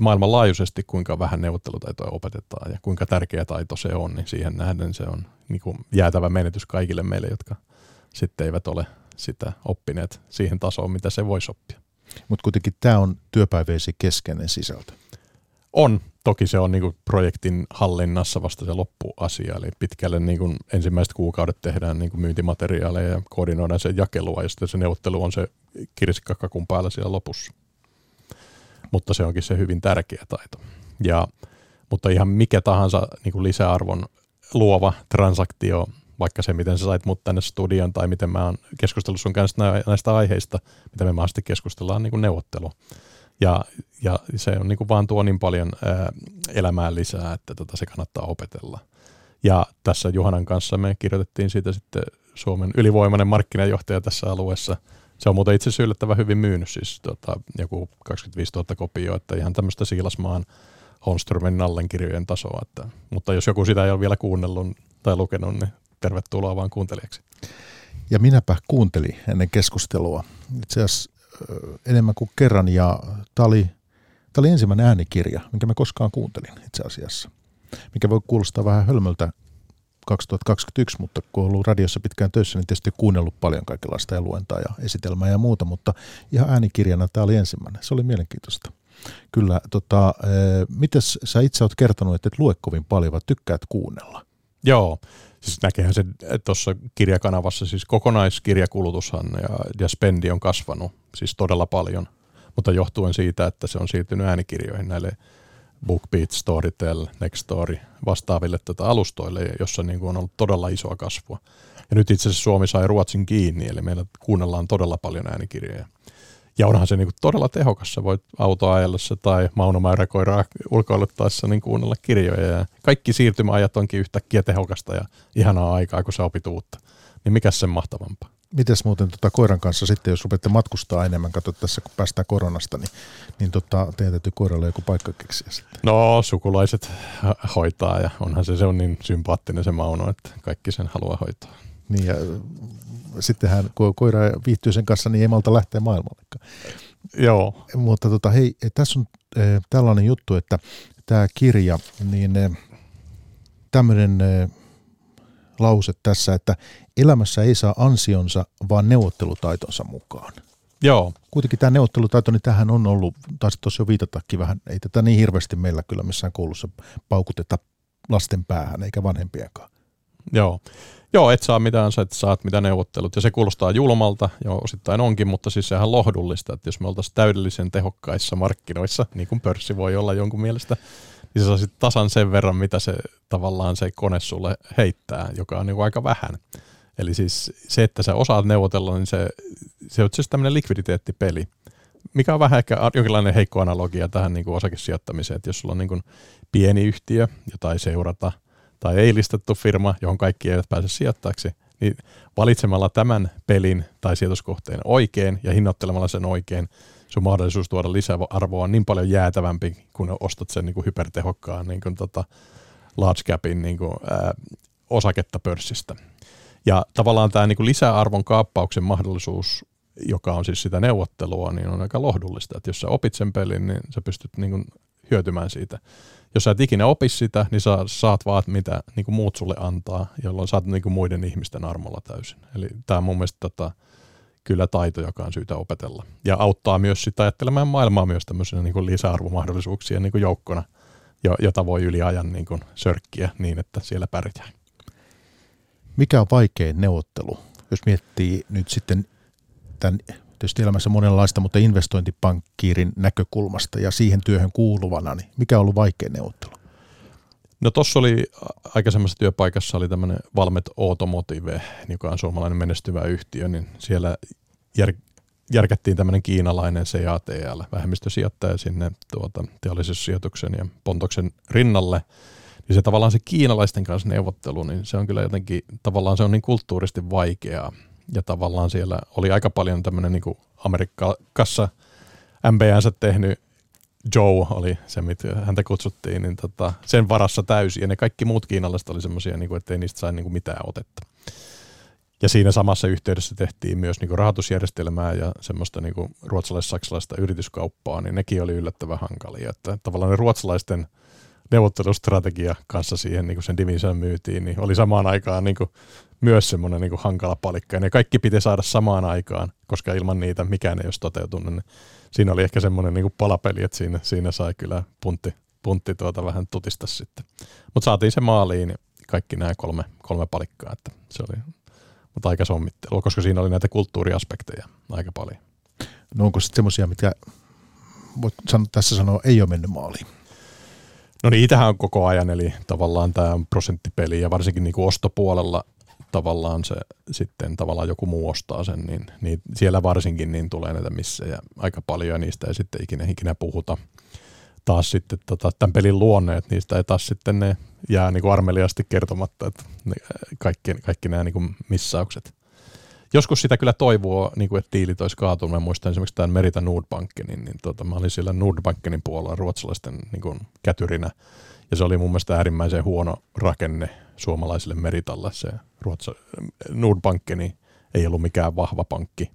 maailmanlaajuisesti, kuinka vähän neuvottelutaitoja opetetaan ja kuinka tärkeä taito se on, niin siihen nähden se on niin kuin jäätävä menetys kaikille meille, jotka sitten eivät ole sitä oppineet siihen tasoon, mitä se voisi oppia. Mutta kuitenkin tämä on työpäiväisi keskeinen sisältö. On, Toki se on niin kuin projektin hallinnassa vasta se loppuasia, eli pitkälle niin kuin ensimmäiset kuukaudet tehdään niin kuin myyntimateriaaleja ja koordinoidaan sen jakelua, ja sitten se neuvottelu on se kirsikkakakun päällä siellä lopussa. mutta se onkin se hyvin tärkeä taito. Ja, mutta ihan mikä tahansa niin kuin lisäarvon luova transaktio, vaikka se, miten sä sait mut tänne studion tai miten mä oon keskustellut sun kanssa näistä aiheista, mitä me maasti keskustellaan, niin kuin. Ja, ja se on niin kuin vaan tuo niin paljon ää, elämään lisää, että tota, se kannattaa opetella. Ja tässä Juhanan kanssa me kirjoitettiin siitä sitten Suomen ylivoimainen markkinajohtaja tässä alueessa. Se on muuten itse asiassa yllättävän hyvin myynyt, siis tota, joku 25 000 kopioa, että ihan tämmöistä Siilasmaan Holmströmin Nallen tasoa. Että, mutta jos joku sitä ei ole vielä kuunnellut tai lukenut, niin tervetuloa vaan kuuntelijaksi. Ja minäpä kuuntelin ennen keskustelua itse asiassa enemmän kuin kerran ja tämä oli, tämä oli ensimmäinen äänikirja, minkä mä koskaan kuuntelin itse asiassa. Mikä voi kuulostaa vähän hölmöltä 2021, mutta kun on ollut radiossa pitkään töissä, niin tietysti kuunnellut paljon kaikenlaista ja luentaa ja esitelmää ja muuta, mutta ihan äänikirjana tämä oli ensimmäinen. Se oli mielenkiintoista. Kyllä, tota, miten sä itse olet kertonut, että et lue kovin paljon, vaan tykkäät kuunnella? Joo, siis näkehän se tuossa kirjakanavassa, siis kokonaiskirjakulutushan ja, ja spendi on kasvanut siis todella paljon, mutta johtuen siitä, että se on siirtynyt äänikirjoihin näille BookBeat, Storytel, Nextory vastaaville tätä alustoille, jossa niin kuin on ollut todella isoa kasvua. Ja nyt itse asiassa Suomi sai Ruotsin kiinni, eli meillä kuunnellaan todella paljon äänikirjoja. Ja onhan se niin kuin todella tehokas. Sä voit autoajellessa tai maunomäyräkoiraa ulkoiluttaessa niin kuunnella kirjoja. Ja kaikki siirtymäajat onkin yhtäkkiä tehokasta ja ihanaa aikaa, kun sä opit uutta. Niin mikä sen mahtavampaa? Mites muuten tota koiran kanssa sitten, jos rupeatte matkustaa enemmän, katso tässä kun päästään koronasta, niin, niin tota, teidän täytyy koiralle joku paikka keksiä sitten. No sukulaiset hoitaa ja onhan se, se on niin sympaattinen se Mauno, että kaikki sen haluaa hoitaa. Niin ja sittenhän kun koira viihtyy sen kanssa, niin ei malta lähteä maailmalle. Joo. Mutta tota, hei, tässä on e, tällainen juttu, että tämä kirja, niin e, tämmöinen e, lause tässä, että elämässä ei saa ansionsa, vaan neuvottelutaitonsa mukaan. Joo. Kuitenkin tämä neuvottelutaito, niin tähän on ollut, taisi tuossa jo viitatakin vähän, ei tätä niin hirveästi meillä kyllä missään koulussa paukuteta lasten päähän, eikä vanhempienkaan. Joo. Joo, et saa mitään, sä et saat mitä neuvottelut. Ja se kuulostaa julmalta, ja osittain onkin, mutta siis sehän lohdullista, että jos me oltaisiin täydellisen tehokkaissa markkinoissa, niin kuin pörssi voi olla jonkun mielestä, niin sä saisit tasan sen verran, mitä se tavallaan se kone sulle heittää, joka on niin aika vähän. Eli siis se, että sä osaat neuvotella, niin se, se on siis tämmöinen likviditeettipeli, mikä on vähän ehkä jonkinlainen heikko analogia tähän niin kuin osakesijoittamiseen, että jos sulla on niin kuin pieni yhtiö, jota ei seurata – tai ei listattu firma, johon kaikki eivät pääse sijoittajaksi, niin valitsemalla tämän pelin tai sijoituskohteen oikein ja hinnoittelemalla sen oikein, sun mahdollisuus tuoda lisäarvoa on niin paljon jäätävämpi, kun ostat sen niin kuin hypertehokkaan niin kuin tota large capin niin kuin, ää, osaketta pörssistä. Ja tavallaan tämä niin kuin lisäarvon kaappauksen mahdollisuus, joka on siis sitä neuvottelua, niin on aika lohdullista. Että jos sä opit sen pelin, niin sä pystyt niin kuin hyötymään siitä jos sä et ikinä opi sitä, niin sä saat vaan mitä niin kuin muut sulle antaa, jolloin saat niin kuin muiden ihmisten armolla täysin. Eli tämä mun mielestä tota, kyllä taito, joka on syytä opetella. Ja auttaa myös sitä ajattelemaan maailmaa myös tämmöisenä niin kuin lisäarvomahdollisuuksien niin kuin joukkona, jota voi yli ajan niin kuin sörkkiä niin, että siellä pärjää. Mikä on vaikein neuvottelu? Jos miettii nyt sitten tämän tietysti elämässä monenlaista, mutta investointipankkiirin näkökulmasta ja siihen työhön kuuluvana, niin mikä on ollut vaikea neuvottelu? No tuossa oli aikaisemmassa työpaikassa oli tämmöinen Valmet Automotive, joka on suomalainen menestyvä yhtiö, niin siellä jär, järkättiin tämmöinen kiinalainen CATL, vähemmistösijoittaja sinne tuota, teollisuussijoituksen ja Pontoksen rinnalle. Niin se tavallaan se kiinalaisten kanssa neuvottelu, niin se on kyllä jotenkin, tavallaan se on niin kulttuurisesti vaikeaa ja tavallaan siellä oli aika paljon tämmöinen niin Amerikassa MBNsä tehnyt Joe oli se, mitä häntä kutsuttiin, niin tota, sen varassa täysin. Ja ne kaikki muut kiinalaiset oli semmoisia, niin että ei niistä sai niin mitään otetta. Ja siinä samassa yhteydessä tehtiin myös niin rahoitusjärjestelmää ja semmoista niin ruotsalais-saksalaista yrityskauppaa, niin nekin oli yllättävän hankalia. Että tavallaan ne ruotsalaisten neuvottelustrategia kanssa siihen niin sen division myytiin, niin oli samaan aikaan niin myös semmoinen niin hankala palikka. Ja ne kaikki piti saada samaan aikaan, koska ilman niitä mikään ei olisi toteutunut. Niin siinä oli ehkä semmoinen niin palapeli, että siinä, siinä sai kyllä puntti, puntti tuota vähän tutista sitten. Mutta saatiin se maaliin kaikki nämä kolme, kolme palikkaa, että se oli mutta aika sommittelua, koska siinä oli näitä kulttuuriaspekteja aika paljon. No onko sitten semmoisia, mitkä voit san- tässä sanoa, ei ole mennyt maaliin? No niitähän on koko ajan, eli tavallaan tämä on prosenttipeli ja varsinkin niin kuin ostopuolella tavallaan se sitten tavallaan joku muu ostaa sen, niin, niin siellä varsinkin niin tulee näitä missä ja aika paljon ja niistä ei sitten ikinä, ikinä puhuta. Taas sitten tota, tämän pelin luonne, että niistä ei taas sitten ne jää niin kuin armeliasti kertomatta, että ne, kaikki, kaikki nämä niin kuin missaukset. Joskus sitä kyllä toivoo, niin kuin, että diilit olisi kaatunut. Mä muistan esimerkiksi tämän Merita Nordbankenin, niin tota, mä olin siellä Nordbankenin puolella ruotsalaisten niin kuin, kätyrinä. Ja se oli mun mielestä äärimmäisen huono rakenne suomalaisille Meritalle. Se Ruotsa, Nordbankkeni niin ei ollut mikään vahva pankki.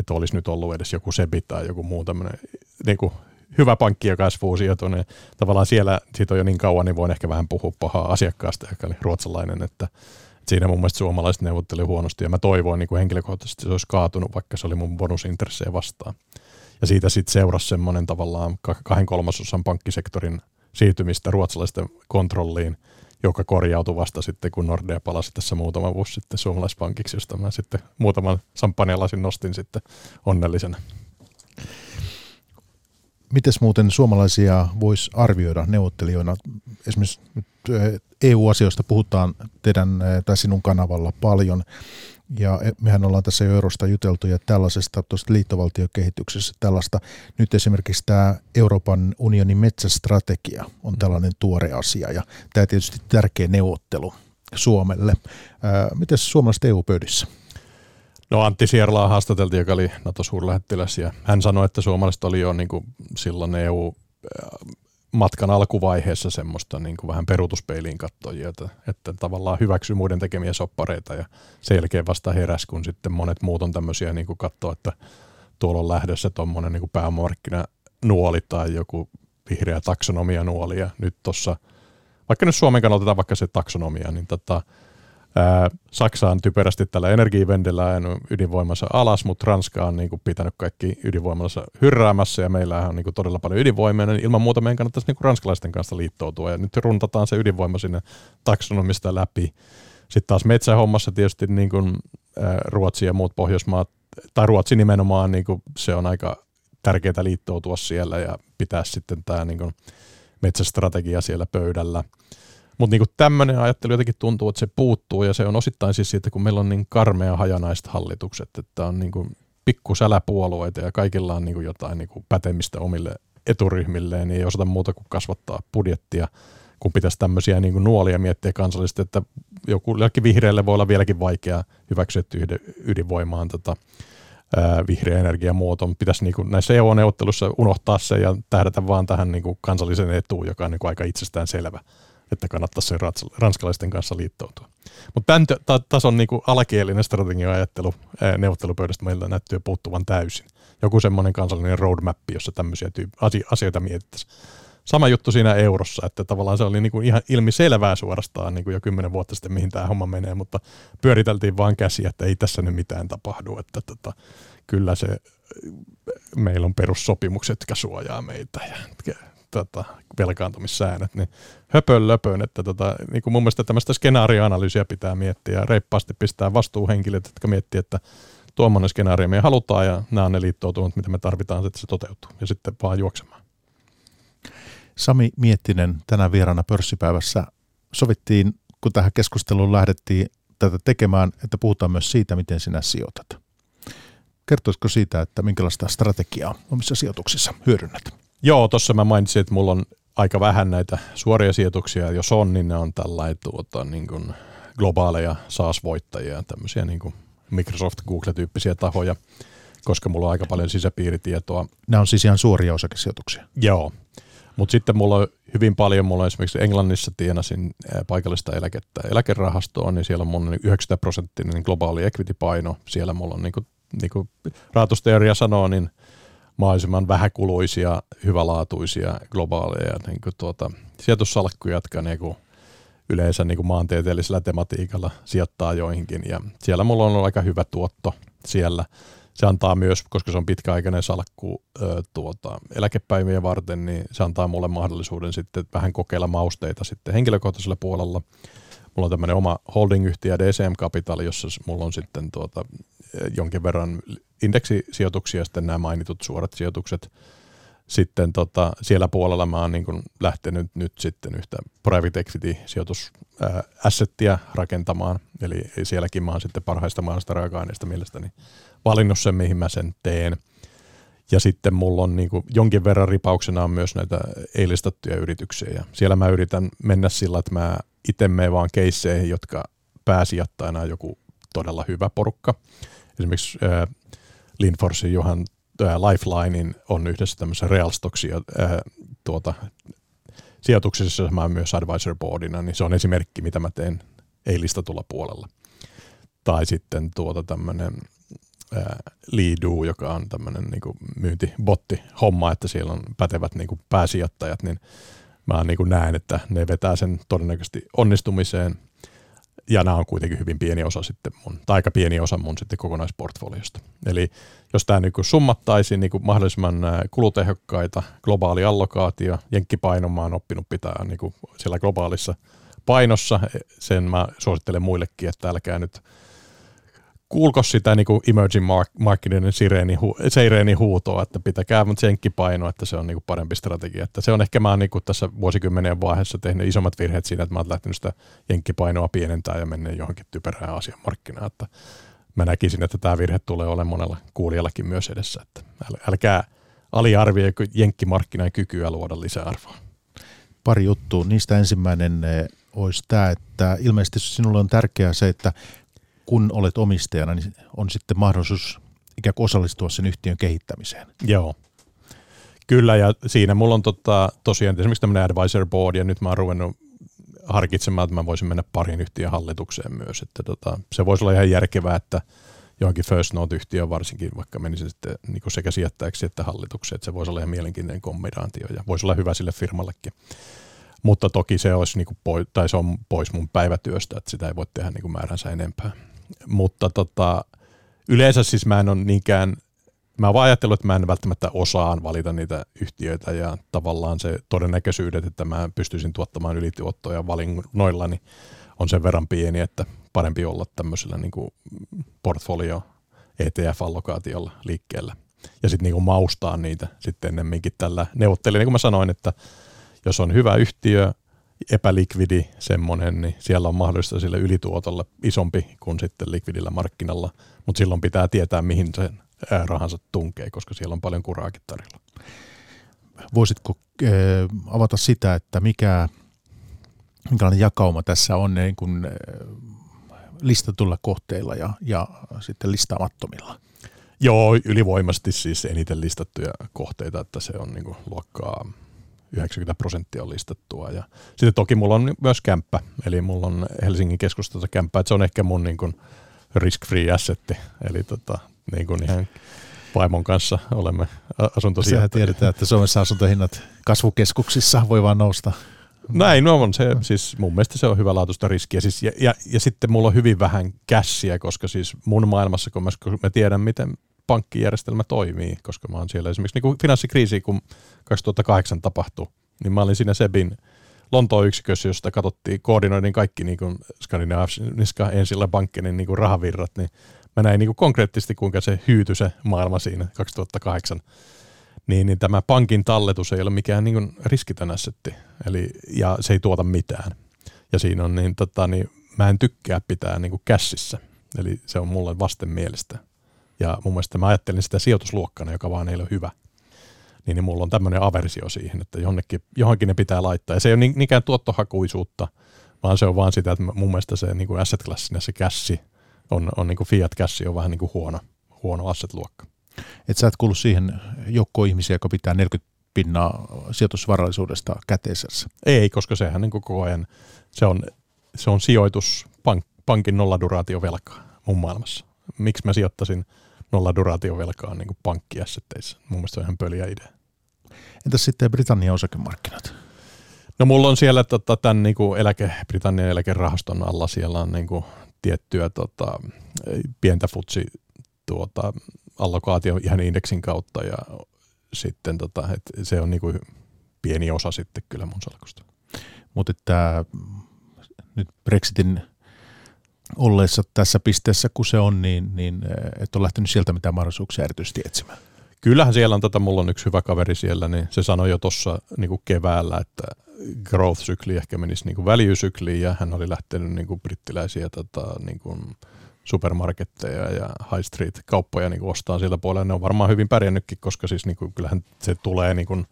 Että olisi nyt ollut edes joku Sebi tai joku muu tämmöinen niin kuin, hyvä pankki, joka olisi fuusioitunut. Tavallaan siellä, siitä on jo niin kauan, niin voin ehkä vähän puhua pahaa asiakkaasta, joka oli ruotsalainen, että siinä mun mielestä suomalaiset neuvotteli huonosti ja mä toivoin niin kuin henkilökohtaisesti, että se olisi kaatunut, vaikka se oli mun bonusintressejä vastaan. Ja siitä sitten seurasi semmoinen tavallaan kahden kolmasosan pankkisektorin siirtymistä ruotsalaisten kontrolliin, joka korjautui vasta sitten, kun Nordea palasi tässä muutama vuosi sitten suomalaispankiksi, josta mä sitten muutaman samppanjalasin nostin sitten onnellisena. Mites muuten suomalaisia voisi arvioida neuvottelijoina? Esimerkiksi EU-asioista puhutaan teidän tai sinun kanavalla paljon, ja mehän ollaan tässä jo eurosta juteltu ja tällaisesta tuosta liittovaltiokehityksestä tällaista. Nyt esimerkiksi tämä Euroopan unionin metsästrategia on tällainen tuore asia ja tämä tietysti tärkeä neuvottelu Suomelle. Miten suomalaiset EU-pöydissä? No Antti Sierlaa haastateltiin, joka oli NATO-suurlähettiläs ja hän sanoi, että suomalaiset oli jo niin kuin silloin EU matkan alkuvaiheessa semmoista niin kuin vähän peruutuspeiliin katsojia, että, että tavallaan hyväksy muiden tekemiä soppareita ja sen jälkeen vasta heräs, kun sitten monet muut on tämmöisiä niin kuin katsoa, että tuolla on lähdössä tuommoinen niin pääomamarkkina nuoli tai joku vihreä taksonomia nuoli ja nyt tuossa, vaikka nyt Suomen kannalta otetaan vaikka se taksonomia, niin tota, Ää, Saksa on typerästi tällä energiivendellä ajanut ydinvoimansa alas, mutta Ranska on niin kuin, pitänyt kaikki ydinvoimansa hyrräämässä ja meillä on niin kuin, todella paljon ydinvoimia, niin ilman muuta meidän kannattaisi niin kuin, ranskalaisten kanssa liittoutua ja nyt runtataan se ydinvoima sinne taksonomista läpi. Sitten taas metsähommassa tietysti niin kuin, Ruotsi ja muut Pohjoismaat, tai Ruotsi nimenomaan, niin kuin, se on aika tärkeää liittoutua siellä ja pitää sitten tämä niin kuin, metsästrategia siellä pöydällä. Mutta niinku tämmöinen ajattelu jotenkin tuntuu, että se puuttuu ja se on osittain siis siitä, kun meillä on niin karmea hajanaiset hallitukset, että on niinku pikkusäläpuolueita ja kaikilla on niinku jotain niinku pätemistä omille eturyhmilleen, niin ei osata muuta kuin kasvattaa budjettia, kun pitäisi tämmöisiä niin nuolia miettiä kansallisesti, että joku vihreälle voi olla vieläkin vaikea hyväksyä ydinvoimaan tota, vihreä energiamuoto, pitäisi niin näissä EU-neuvottelussa unohtaa se ja tähdätä vaan tähän niin kuin kansallisen etuun, joka on niin aika itsestään selvä että kannattaisi sen ranskalaisten kanssa liittoutua. Mutta tämän tason niin kuin alakielinen strategia-ajattelu neuvottelupöydästä meillä näyttyy puuttuvan täysin. Joku semmoinen kansallinen roadmap, jossa tämmöisiä tyyp- asioita mietittäisiin. Sama juttu siinä eurossa, että tavallaan se oli niin kuin ihan ilmiselvää suorastaan niin kuin jo kymmenen vuotta sitten, mihin tämä homma menee, mutta pyöriteltiin vaan käsiä, että ei tässä nyt mitään tapahdu, että tota, kyllä se meillä on perussopimukset, jotka suojaa meitä ja tota, velkaantumissäännöt, niin höpön löpön, että tota, niin kuin mun mielestä tämmöistä skenaarioanalyysiä pitää miettiä ja reippaasti pistää vastuuhenkilöt, jotka miettii, että tuommoinen skenaario me halutaan ja nämä on ne liittoutumat, mitä me tarvitaan, että se toteutuu ja sitten vaan juoksemaan. Sami Miettinen tänä vieraana pörssipäivässä sovittiin, kun tähän keskusteluun lähdettiin tätä tekemään, että puhutaan myös siitä, miten sinä sijoitat. Kertoisiko siitä, että minkälaista strategiaa omissa sijoituksissa hyödynnät? Joo, tuossa mä mainitsin, että mulla on aika vähän näitä suoria sijoituksia. Jos on, niin ne on tällainen tuota, niin kuin globaaleja SaaS-voittajia, tämmöisiä niin kuin Microsoft, Google-tyyppisiä tahoja, koska mulla on aika paljon sisäpiiritietoa. Nämä on siis ihan suoria osakesijoituksia? Joo, mutta sitten mulla on hyvin paljon, mulla on esimerkiksi Englannissa tienasin paikallista eläkettä eläkerahastoon, niin siellä on mun 90 prosenttinen globaali equity-paino. Siellä mulla on, niin kuin, niin kuin sanoo, niin mahdollisimman vähäkuluisia, hyvälaatuisia, globaaleja niin kuin tuota, sijoitussalkkuja, jotka niin kuin yleensä niin kuin maantieteellisellä tematiikalla sijoittaa joihinkin. Ja siellä mulla on ollut aika hyvä tuotto siellä. Se antaa myös, koska se on pitkäaikainen salkku ö, tuota, eläkepäivien varten, niin se antaa mulle mahdollisuuden sitten vähän kokeilla mausteita sitten henkilökohtaisella puolella. Mulla on tämmöinen oma holding-yhtiö DCM Capital, jossa mulla on sitten tuota, jonkin verran indeksisijoituksia, sitten nämä mainitut suorat sijoitukset. sitten tota, siellä puolella mä oon niin kuin lähtenyt nyt sitten yhtä private equity sijoitusassettia rakentamaan, eli sielläkin mä oon sitten parhaista maasta raaka-aineista mielestäni valinnut sen, mihin mä sen teen. Ja sitten mulla on niin jonkin verran ripauksena on myös näitä eilistattuja yrityksiä. Ja siellä mä yritän mennä sillä, että mä itse menen vaan keisseihin, jotka pääsijoittajana on joku todella hyvä porukka. Esimerkiksi äh, Linforsin Johan äh, Lifelinein on yhdessä tämmöisessä Realstocksia äh, tuota, sijoituksessa, mä oon myös advisor boardina, niin se on esimerkki, mitä mä teen ei-listatulla puolella. Tai sitten tuota tämmöinen Liidu, joka on tämmöinen niin myyntibotti homma, että siellä on pätevät niin pääsijoittajat, niin mä niin näen, että ne vetää sen todennäköisesti onnistumiseen ja nämä on kuitenkin hyvin pieni osa sitten mun, tai aika pieni osa mun sitten kokonaisportfoliosta. Eli jos tämä niin summattaisiin niin mahdollisimman kulutehokkaita, globaali allokaatio, jenkkipaino mä oon oppinut pitää niin siellä globaalissa painossa, sen mä suosittelen muillekin, että älkää nyt kuulko sitä niin kuin emerging marketin sireeni, hu, sireeni huutoa, että pitäkää mutta jenkkipaino, että se on niin kuin parempi strategia. Että se on ehkä mä oon niin kuin tässä vuosikymmenien vaiheessa tehnyt isommat virheet siinä, että mä oon lähtenyt sitä jenkkipainoa pienentää ja mennä johonkin typerään asian markkinaan. Että mä näkisin, että tämä virhe tulee olemaan monella kuulijallakin myös edessä. Että älkää aliarvioi jenkkimarkkinan kykyä luoda lisäarvoa. Pari juttua. Niistä ensimmäinen eh, olisi tämä, että ilmeisesti sinulle on tärkeää se, että kun olet omistajana, niin on sitten mahdollisuus ikään kuin osallistua sen yhtiön kehittämiseen. Joo. Kyllä, ja siinä mulla on tota, tosiaan esimerkiksi tämmöinen advisor board, ja nyt mä oon ruvennut harkitsemaan, että mä voisin mennä parin yhtiön hallitukseen myös. Että tota, se voisi olla ihan järkevää, että johonkin First Note-yhtiö varsinkin, vaikka menisi sitten niin sekä sijoittajaksi että hallitukseen, että se voisi olla ihan mielenkiintoinen kombinaatio ja voisi olla hyvä sille firmallekin. Mutta toki se, olisi niin kuin pois, tai se on pois mun päivätyöstä, että sitä ei voi tehdä niin kuin määränsä enempää mutta tota, yleensä siis mä en ole niinkään, mä vaan ajatellut, että mä en välttämättä osaan valita niitä yhtiöitä ja tavallaan se todennäköisyydet, että mä pystyisin tuottamaan ylituottoja valinnoilla, niin on sen verran pieni, että parempi olla tämmöisellä niin kuin portfolio ETF-allokaatiolla liikkeellä. Ja sitten niin maustaa niitä sitten ennemminkin tällä neuvottelin. Niin kuin mä sanoin, että jos on hyvä yhtiö, epälikvidi semmoinen, niin siellä on mahdollista sille ylituotolle isompi kuin sitten likvidillä markkinalla, mutta silloin pitää tietää, mihin sen rahansa tunkee, koska siellä on paljon kuraakin tarjolla. Voisitko äh, avata sitä, että mikä, minkälainen jakauma tässä on niin kuin, äh, listatulla kohteilla ja, ja sitten listaamattomilla? Joo, ylivoimasti siis eniten listattuja kohteita, että se on niin kuin luokkaa 90 prosenttia on listattua. Ja sitten toki mulla on myös kämppä, eli mulla on Helsingin keskustassa kämppä, että se on ehkä mun niin kuin risk-free assetti, eli tota, niin kuin ihan vaimon kanssa olemme asuntosijoittajia. Sehän tiedetään, että Suomessa asuntohinnat kasvukeskuksissa voi vaan nousta. Näin no on se, siis mun mielestä se on hyvä laatuista riskiä. Siis, ja, ja, ja, sitten mulla on hyvin vähän kässiä, koska siis mun maailmassa, kun mä, kun mä tiedän, miten pankkijärjestelmä toimii, koska mä oon siellä esimerkiksi niin kuin finanssikriisi, kun 2008 tapahtui, niin mä olin siinä Sebin Lontoon yksikössä, josta katsottiin, koordinoidin kaikki niin kuin Skandinaviska ensillä pankkinen niin kuin rahavirrat, niin mä näin niin kuin konkreettisesti, kuinka se hyytyi se maailma siinä 2008. Niin, niin tämä pankin talletus ei ole mikään niin riskitön assetti, eli, ja se ei tuota mitään. Ja siinä on niin, tota, niin mä en tykkää pitää niin kuin käsissä, eli se on mulle vasten mielestä. Ja mun mielestä mä ajattelin sitä sijoitusluokkana, joka vaan ei ole hyvä. Niin, niin mulla on tämmöinen aversio siihen, että jonnekin, johonkin ne pitää laittaa. Ja se ei ole niinkään tuottohakuisuutta, vaan se on vaan sitä, että mun mielestä se niin kuin asset classina se kässi on, on niin kuin fiat kässi on vähän niin kuin huono, huono asset-luokka. Et sä et kuulu siihen joukkoon ihmisiä, joka pitää 40 pinnaa sijoitusvarallisuudesta käteisessä. Ei, koska sehän niin koko ajan, se on, se on sijoitus pank, pankin nolladuraatiovelkaa mun maailmassa. Miksi mä sijoittaisin nolla duraatiovelkaa niin kuin pankkiassetteissä. Mun mielestä se on ihan pöliä idea. Entäs sitten Britannian osakemarkkinat? No mulla on siellä tota, tämän niin kuin eläke, Britannian eläkerahaston alla, siellä on niin kuin, tiettyä tota, pientä futsi tuota, allokaatio ihan indeksin kautta ja sitten tota, et se on niin kuin pieni osa sitten kyllä mun salkusta. Mutta että nyt Brexitin olleessa tässä pisteessä, kun se on, niin, niin et ole lähtenyt sieltä mitään mahdollisuuksia erityisesti etsimään. kyllähän siellä on, tota, mulla on yksi hyvä kaveri siellä, niin se sanoi jo tuossa niin keväällä, että growth-sykli ehkä menisi niin väljysykliin ja hän oli lähtenyt niin kuin brittiläisiä tota, niin kuin supermarketteja ja high street kauppoja niin ostaa sieltä puolella. Ne on varmaan hyvin pärjännytkin, koska siis niin kuin, kyllähän se tulee niin kuin,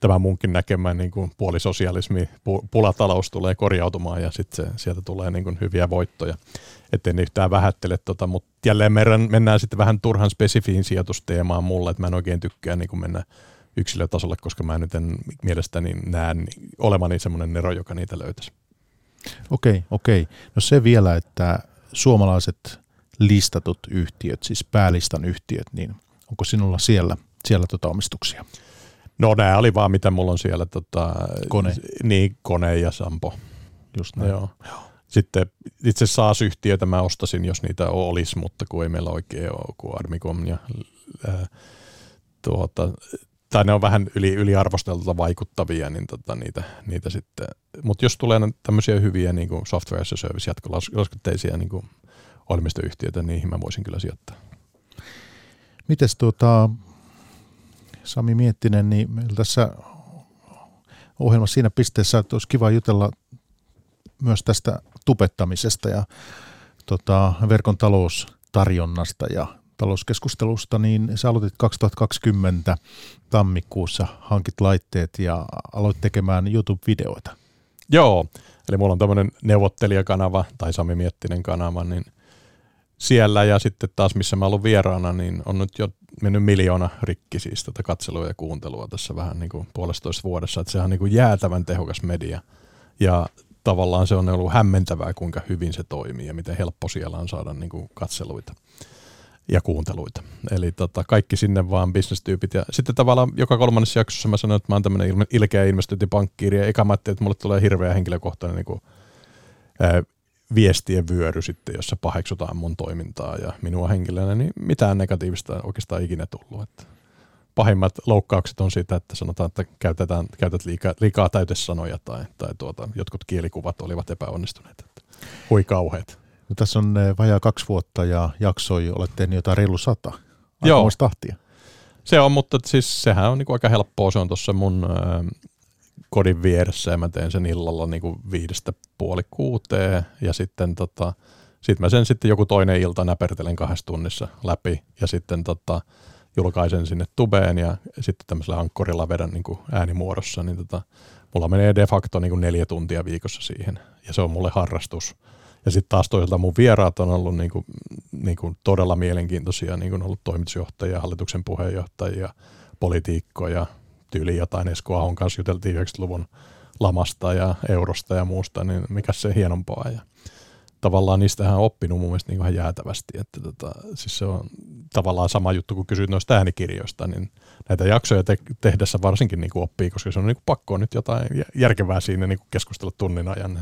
tämä munkin näkemään niin kuin puolisosialismi, pulatalous tulee korjautumaan ja sitten sieltä tulee niin kuin hyviä voittoja. Ettei ne yhtään vähättele, tota, mutta jälleen mennään, mennään sitten vähän turhan spesifiin sijoitusteemaan mulle, että mä en oikein tykkää niin kuin mennä yksilötasolle, koska mä nyt en mielestäni näe olevani semmoinen nero, joka niitä löytäisi. Okei, okei. No se vielä, että suomalaiset listatut yhtiöt, siis päälistan yhtiöt, niin onko sinulla siellä, siellä tota omistuksia? No nämä oli vaan mitä mulla on siellä. Tota, kone. Niin, kone ja Sampo. Just näin. Joo. Sitten itse SaaS-yhtiöitä mä ostasin, jos niitä olisi, mutta kun ei meillä oikein ole, kuin Armicom ja ää, tuota, tai ne on vähän yli, yliarvosteltuja vaikuttavia, niin tota, niitä, niitä sitten, mutta jos tulee tämmöisiä hyviä niin kuin software as a service jatkolaskutteisia niin kuin ohjelmistoyhtiöitä, niin niihin mä voisin kyllä sijoittaa. Mites tuota, Sami Miettinen, niin meillä tässä ohjelmassa siinä pisteessä, että olisi kiva jutella myös tästä tupettamisesta ja tota, verkon taloustarjonnasta ja talouskeskustelusta, niin sä aloitit 2020 tammikuussa, hankit laitteet ja aloit tekemään YouTube-videoita. Joo, eli mulla on tämmöinen neuvottelijakanava tai Sami Miettinen kanava, niin siellä ja sitten taas missä mä ollut vieraana, niin on nyt jo mennyt miljoona rikki siis tätä katselua ja kuuntelua tässä vähän niin kuin puolestoista vuodessa, että sehän on niin kuin jäätävän tehokas media ja tavallaan se on ollut hämmentävää, kuinka hyvin se toimii ja miten helppo siellä on saada niin kuin katseluita ja kuunteluita. Eli tota, kaikki sinne vaan bisnestyypit. Ja sitten tavallaan joka kolmannessa jaksossa mä sanoin, että mä oon tämmöinen ilkeä investointipankkiiri. Ja eka mä että mulle tulee hirveä henkilökohtainen niin kuin, viestien vyöry sitten, jossa paheksutaan mun toimintaa ja minua henkilönä, niin mitään negatiivista oikeastaan ikinä tullut. Että pahimmat loukkaukset on siitä, että sanotaan, että käytetään, käytät liikaa, liikaa täytesanoja tai, tai tuota, jotkut kielikuvat olivat epäonnistuneet. Että hui kauheat. No, tässä on eh, vajaa kaksi vuotta ja jaksoi, olette tehnyt jotain reilu sata. Joo. tahtia. Se on, mutta siis sehän on niin aika helppoa. Se on tuossa mun äh, kodin vieressä ja mä teen sen illalla niin kuin viidestä puoli kuuteen ja sitten tota, sit mä sen sitten joku toinen ilta näpertelen kahdessa tunnissa läpi ja sitten tota, julkaisen sinne tubeen ja sitten tämmöisellä ankkorilla vedän niin kuin äänimuodossa, niin tota, mulla menee de facto niin kuin neljä tuntia viikossa siihen ja se on mulle harrastus. Ja sitten taas toisaalta mun vieraat on ollut niin kuin, niin kuin todella mielenkiintoisia, niin kuin ollut toimitusjohtajia, hallituksen puheenjohtajia, poliitikkoja, tyyli jotain Esko Ahon kanssa juteltiin 90-luvun lamasta ja eurosta ja muusta, niin mikä se hienompaa. Ja tavallaan niistähän on oppinut mun mielestä niin ihan jäätävästi. Että tota, siis se on tavallaan sama juttu, kun kysyt noista äänikirjoista, niin näitä jaksoja te- tehdessä varsinkin niin kuin oppii, koska se on niin kuin pakko nyt jotain järkevää siinä niin kuin keskustella tunnin ajan.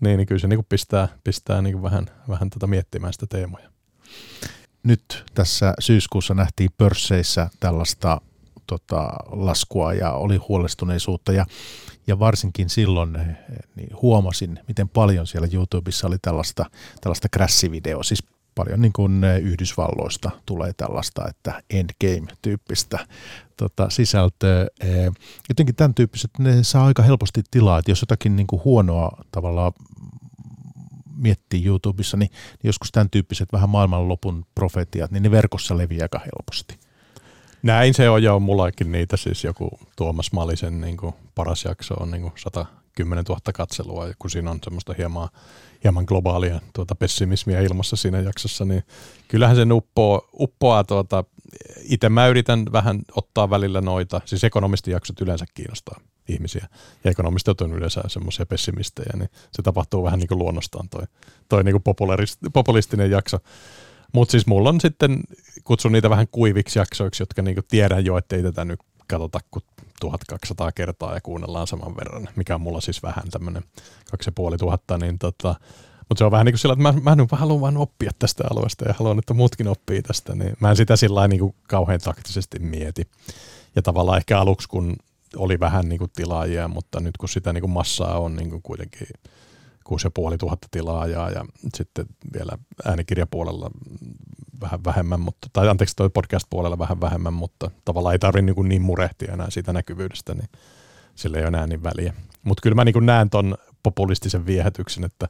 Niin, niin kyllä se niin kuin pistää, pistää niin kuin vähän, vähän tota miettimään sitä teemoja. Nyt tässä syyskuussa nähtiin pörsseissä tällaista tota, laskua ja oli huolestuneisuutta ja, ja varsinkin silloin eh, niin huomasin, miten paljon siellä YouTubessa oli tällaista, tällaista crash-videoa, siis paljon niin kuin eh, Yhdysvalloista tulee tällaista, että endgame-tyyppistä tota, sisältöä. Eh, jotenkin tämän tyyppiset, ne saa aika helposti tilaa, että jos jotakin niin kuin huonoa tavallaan miettii YouTubessa, niin, niin joskus tämän tyyppiset vähän maailmanlopun profetiat, niin ne verkossa leviää aika helposti. Näin se on, ja on mullakin niitä siis joku Tuomas Malisen niin kuin paras jakso on niin kuin 110 000 katselua, kun siinä on semmoista hieman, hieman globaalia tuota pessimismiä ilmassa siinä jaksossa, niin kyllähän se uppoo, uppoaa tuota, itse mä yritän vähän ottaa välillä noita, siis ekonomistijaksot yleensä kiinnostaa ihmisiä, ja ekonomistit on yleensä semmoisia pessimistejä, niin se tapahtuu vähän niin kuin luonnostaan toi, toi niin kuin populistinen jakso. Mutta siis mulla on sitten, kutsun niitä vähän kuiviksi jaksoiksi, jotka niinku tiedän jo, ettei tätä nyt katsota kuin 1200 kertaa ja kuunnellaan saman verran, mikä on mulla siis vähän tämmöinen 2500, niin tota, mutta se on vähän niin kuin sillä, että mä, mä, haluan vain oppia tästä alueesta ja haluan, että muutkin oppii tästä, niin mä en sitä sillä niin kuin kauhean taktisesti mieti. Ja tavallaan ehkä aluksi, kun oli vähän niin kuin tilaajia, mutta nyt kun sitä niin kuin massaa on niin kuin kuitenkin 6500 tilaajaa ja sitten vielä äänikirjapuolella vähän vähemmän, mutta, tai anteeksi toi podcast-puolella vähän vähemmän, mutta tavallaan ei tarvitse niin, niin murehtia enää siitä näkyvyydestä, niin sillä ei ole enää niin väliä. Mutta kyllä mä niin näen ton populistisen viehätyksen, että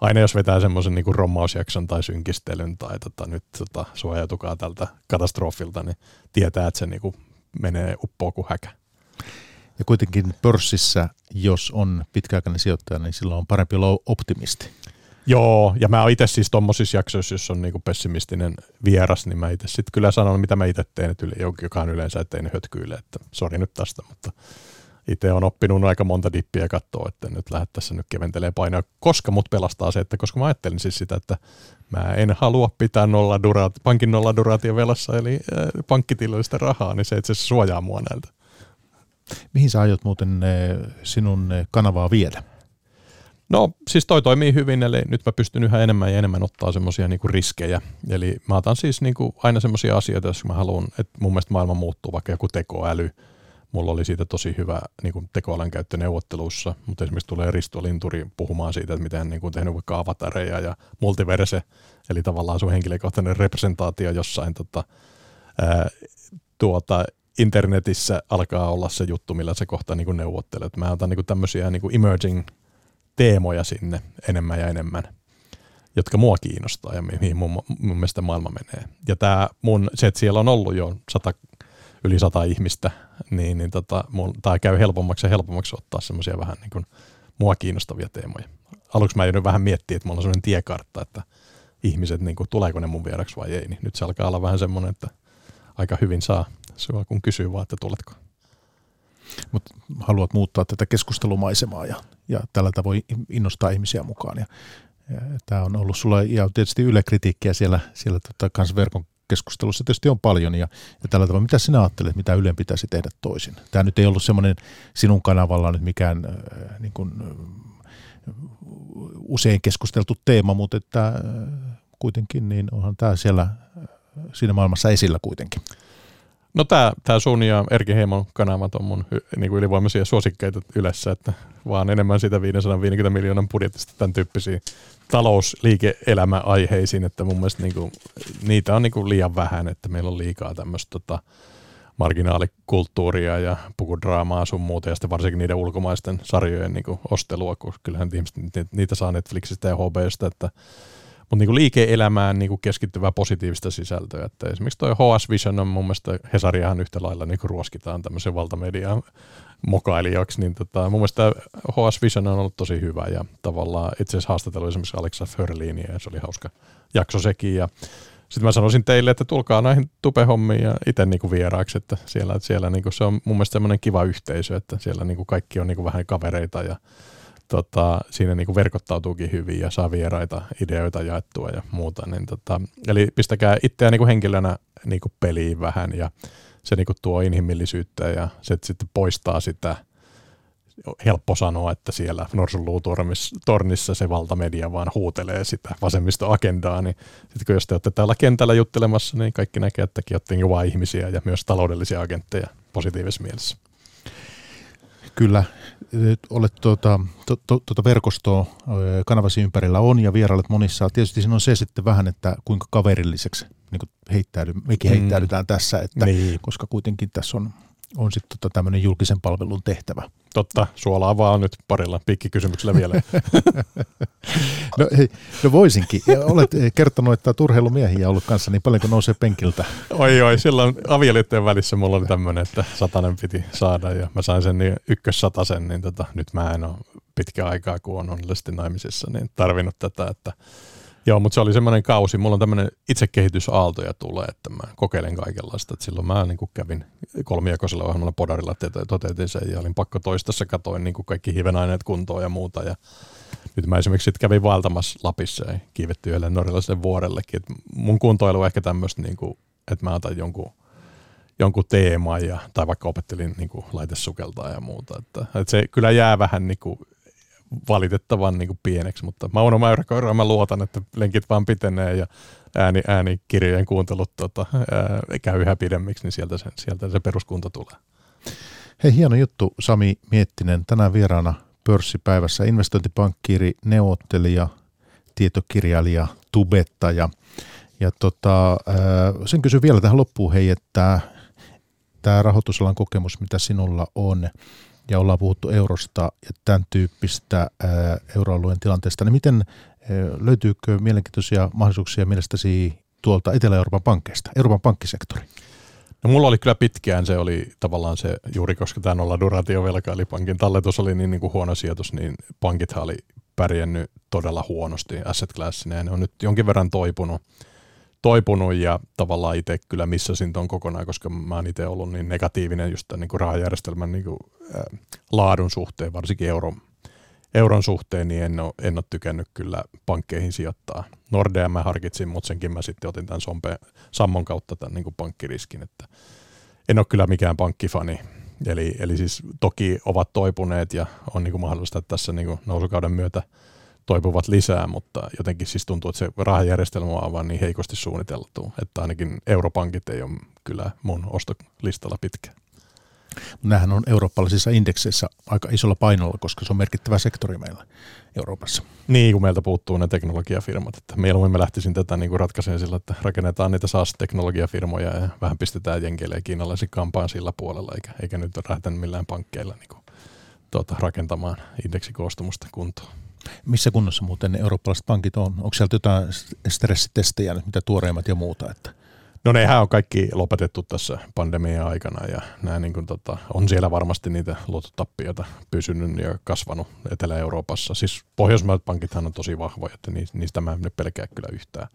aina jos vetää semmoisen niin rommausjakson tai synkistelyn tai tota, nyt tota, suojautukaa tältä katastrofilta, niin tietää, että se niin kuin menee uppoa kuin häkä. Ja kuitenkin pörssissä, jos on pitkäaikainen sijoittaja, niin silloin on parempi olla optimisti. Joo, ja mä oon itse siis tuommoisissa jaksoissa, jos on niinku pessimistinen vieras, niin mä itse sitten kyllä sanon, mitä mä itse teen, että joka on yleensä, ettei ne hötkyile, että sori nyt tästä, mutta itse on oppinut aika monta dippiä katsoa, että nyt lähdet tässä nyt keventelee painoa, koska mut pelastaa se, että koska mä ajattelin siis sitä, että mä en halua pitää nolla duraat, pankin nolla velassa, eli äh, rahaa, niin se itse asiassa suojaa mua näiltä. Mihin sä aiot muuten äh, sinun äh, kanavaa viedä? No siis toi toimii hyvin, eli nyt mä pystyn yhä enemmän ja enemmän ottaa semmoisia niinku riskejä. Eli mä otan siis niinku aina semmoisia asioita, jos mä haluan, että mun mielestä maailma muuttuu, vaikka joku tekoäly. Mulla oli siitä tosi hyvä niinku tekoälyn käyttö neuvottelussa, mutta esimerkiksi tulee Risto Linturi puhumaan siitä, että miten hän niinku tehnyt vaikka avatareja ja multiverse, eli tavallaan sun henkilökohtainen representaatio jossain tota, ää, tuota, internetissä alkaa olla se juttu, millä se kohta niinku neuvottelet. Mä otan niinku tämmöisiä niinku emerging teemoja sinne enemmän ja enemmän, jotka mua kiinnostaa ja mihin mun, mun mielestä maailma menee. Ja tämä mun, se, että siellä on ollut jo sata, yli sata ihmistä, niin, niin tota, tämä käy helpommaksi ja helpommaksi ottaa semmoisia vähän niin kuin mua kiinnostavia teemoja. Aluksi mä joudun vähän miettiä, että mulla on semmoinen tiekartta, että ihmiset, niin kuin, tuleeko ne mun vieraksi vai ei, niin nyt se alkaa olla vähän semmoinen, että aika hyvin saa sua, kun kysyy vaan, että tuletko. Mutta haluat muuttaa tätä keskustelumaisemaa ja, ja tällä tavoin innostaa ihmisiä mukaan. Ja, ja tämä on ollut sulla, ja tietysti Yle kritiikkiä siellä, siellä tota, kans verkon keskustelussa tietysti on paljon, ja, ja tällä tavalla, mitä sinä ajattelet, mitä Ylen pitäisi tehdä toisin? Tämä nyt ei ollut semmoinen sinun kanavalla nyt mikään äh, niin kuin, äh, usein keskusteltu teema, mutta että äh, kuitenkin niin onhan tämä siellä äh, siinä maailmassa esillä kuitenkin. No tämä sun ja Erki Heimon kanavat on mun niin kuin ylivoimaisia suosikkeita yleensä, että vaan enemmän sitä 550 miljoonan budjetista tämän tyyppisiin talousliike-elämäaiheisiin, että mun mielestä niin kuin, niitä on niin kuin liian vähän, että meillä on liikaa tämmöistä tota, marginaalikulttuuria ja pukudraamaa sun muuta, ja sitten varsinkin niiden ulkomaisten sarjojen niin kuin ostelua, kun kyllähän ihmiset niitä saa Netflixistä ja HBstä, että mutta niinku liike-elämään niinku keskittyvää positiivista sisältöä. Että esimerkiksi tuo HS Vision on mun mielestä Hesariahan yhtä lailla niinku ruoskitaan tämmöisen valtamedian mokailijaksi, niin tota, mun mielestä HS Vision on ollut tosi hyvä ja tavallaan itse asiassa haastattelu esimerkiksi Alexa Förliiniä ja se oli hauska jakso sekin ja sitten mä sanoisin teille, että tulkaa näihin tupehommiin ja itse niinku vieraaksi, että siellä, että siellä niinku se on mun mielestä semmoinen kiva yhteisö, että siellä niinku kaikki on niinku vähän kavereita ja tota, siinä niin kuin verkottautuukin hyvin ja saa vieraita ideoita jaettua ja muuta. Niin tota, eli pistäkää itseä niin kuin henkilönä niin kuin peliin vähän ja se niin kuin tuo inhimillisyyttä ja se sitten poistaa sitä helppo sanoa, että siellä Norsunluutornissa se valtamedia vaan huutelee sitä vasemmistoagendaa, niin sitten kun jos te olette täällä kentällä juttelemassa, niin kaikki näkee, että tekin olette ihmisiä ja myös taloudellisia agentteja positiivisessa mielessä. Kyllä, olet tuota, to, tuota verkostoa kanavasi ympärillä on ja vierailet monissa. Tietysti siinä on se sitten vähän, että kuinka kaverilliseksi niin kuin heittäydy, mekin mm. heittäydytään tässä, että, niin. koska kuitenkin tässä on, on sitten tota tämmöinen julkisen palvelun tehtävä. Totta, suolaa vaan nyt parilla pikkikysymyksellä vielä. no, hei, no voisinkin. Olet kertonut, että turheilumiehiä on ollut kanssa, niin paljonko nousee penkiltä? Oi oi, silloin avioliittojen välissä mulla oli tämmöinen, että satanen piti saada ja mä sain sen niin ykkössatasen, niin tota, nyt mä en ole pitkä aikaa, kun on onnellisesti naimisissa, niin tarvinnut tätä, että Joo, mutta se oli semmoinen kausi. Mulla on tämmöinen itsekehitysaaltoja tulee, että mä kokeilen kaikenlaista. Et silloin mä niin kävin kolmiakoisella ohjelmalla Podarilla, toteutin sen ja olin pakko toistassa, katoin niin kaikki hivenaineet kuntoon ja muuta. Ja nyt mä esimerkiksi sit kävin vaeltamassa Lapissa ja kiivetty yhdelle norjalaiselle vuorellekin. Et mun kuntoilu on ehkä tämmöistä, niin että mä otan jonkun jonkun teeman ja, tai vaikka opettelin niin kuin laitesukeltaa ja muuta. Että, että se kyllä jää vähän niin kuin valitettavan niin kuin pieneksi, mutta Mauno Mäyräkoira mä luotan, että lenkit vaan pitenee ja ääni, äänikirjojen kuuntelut tota, ää, käy yhä pidemmiksi, niin sieltä se, sieltä se peruskunta tulee. Hei, hieno juttu Sami Miettinen. Tänään vieraana pörssipäivässä investointipankkiiri, neuvottelija, tietokirjailija, tubettaja Ja tota, sen kysyn vielä tähän loppuun, hei, että tämä rahoitusalan kokemus, mitä sinulla on, ja ollaan puhuttu eurosta ja tämän tyyppistä euroalueen tilanteesta, niin miten löytyykö mielenkiintoisia mahdollisuuksia mielestäsi tuolta Etelä-Euroopan pankkeista, Euroopan pankkisektori? No mulla oli kyllä pitkään, se oli tavallaan se, juuri koska tämä nolla duratiovelka, eli pankin talletus oli niin, niin kuin huono sijoitus, niin pankithan oli pärjännyt todella huonosti asset classinä, ja ne on nyt jonkin verran toipunut, toipunut ja tavallaan itse kyllä missasin tuon kokonaan, koska mä oon itse ollut niin negatiivinen just tämän niin rahajärjestelmän niin kuin, äh, laadun suhteen, varsinkin euron, euron suhteen, niin en ole, en ole tykännyt kyllä pankkeihin sijoittaa. Nordea mä harkitsin, mutta senkin mä sitten otin tämän Sompe, Sammon kautta tämän niin kuin pankkiriskin, että en ole kyllä mikään pankkifani. Eli, eli siis toki ovat toipuneet ja on niin kuin mahdollista, että tässä niin kuin nousukauden myötä toipuvat lisää, mutta jotenkin siis tuntuu, että se rahajärjestelmä on vaan niin heikosti suunniteltu, että ainakin europankit ei ole kyllä mun ostolistalla pitkään. Nämähän on eurooppalaisissa indekseissä aika isolla painolla, koska se on merkittävä sektori meillä Euroopassa. Niin, kun meiltä puuttuu ne teknologiafirmat. Että mieluummin me lähtisin tätä niin ratkaisemaan sillä, että rakennetaan niitä SaaS-teknologiafirmoja ja vähän pistetään jenkeille ja kiinalaisen kampaan sillä puolella, eikä, eikä nyt lähteä millään pankkeilla niin kuin, tuota, rakentamaan indeksikoostumusta kuntoon. Missä kunnossa muuten ne eurooppalaiset pankit on? Onko sieltä jotain stressitestejä, mitä tuoreimmat ja muuta? Että No nehän on kaikki lopetettu tässä pandemian aikana ja nämä niin kuin, tota, on siellä varmasti niitä luottotappioita pysynyt ja kasvanut Etelä-Euroopassa. Siis pohjoismaiset pankithan on tosi vahvoja, että niistä mä en nyt pelkää kyllä yhtään.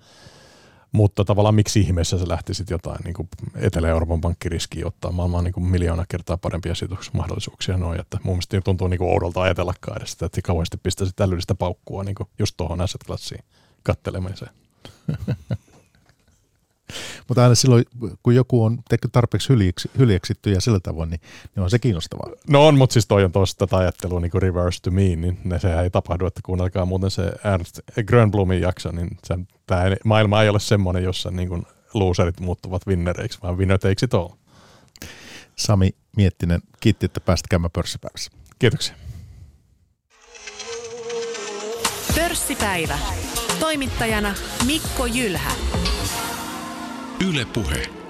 Mutta tavallaan miksi ihmeessä sä lähtisit jotain niin Etelä-Euroopan pankkiriskiä ottaa? Maailma on niin miljoona kertaa parempia sijoitusmahdollisuuksia noin, että mun mielestä tuntuu niin oudolta ajatellakaan edes sitä, että kauheasti pistäisi älyllistä paukkua niin just tuohon asset klassiin kattelemiseen. Mutta aina silloin, kun joku on tarpeeksi hyljeksi, hyljeksitty ja sillä tavoin, niin, niin on se kiinnostavaa. No on, mutta siis toi on tuosta tätä ajattelua niin kuin reverse to me, niin ne, sehän ei tapahdu, että kuunnelkaa muuten se Ernst Grönblumin jakso, niin sen, tämä maailma ei ole semmoinen, jossa niin kuin loserit muuttuvat winnereiksi, vaan winner takes it all. Sami Miettinen, kiitti, että pääsit käymään pörssipäivässä. Kiitoksia. Pörssipäivä. Toimittajana Mikko Jylhä. Yle Puhe.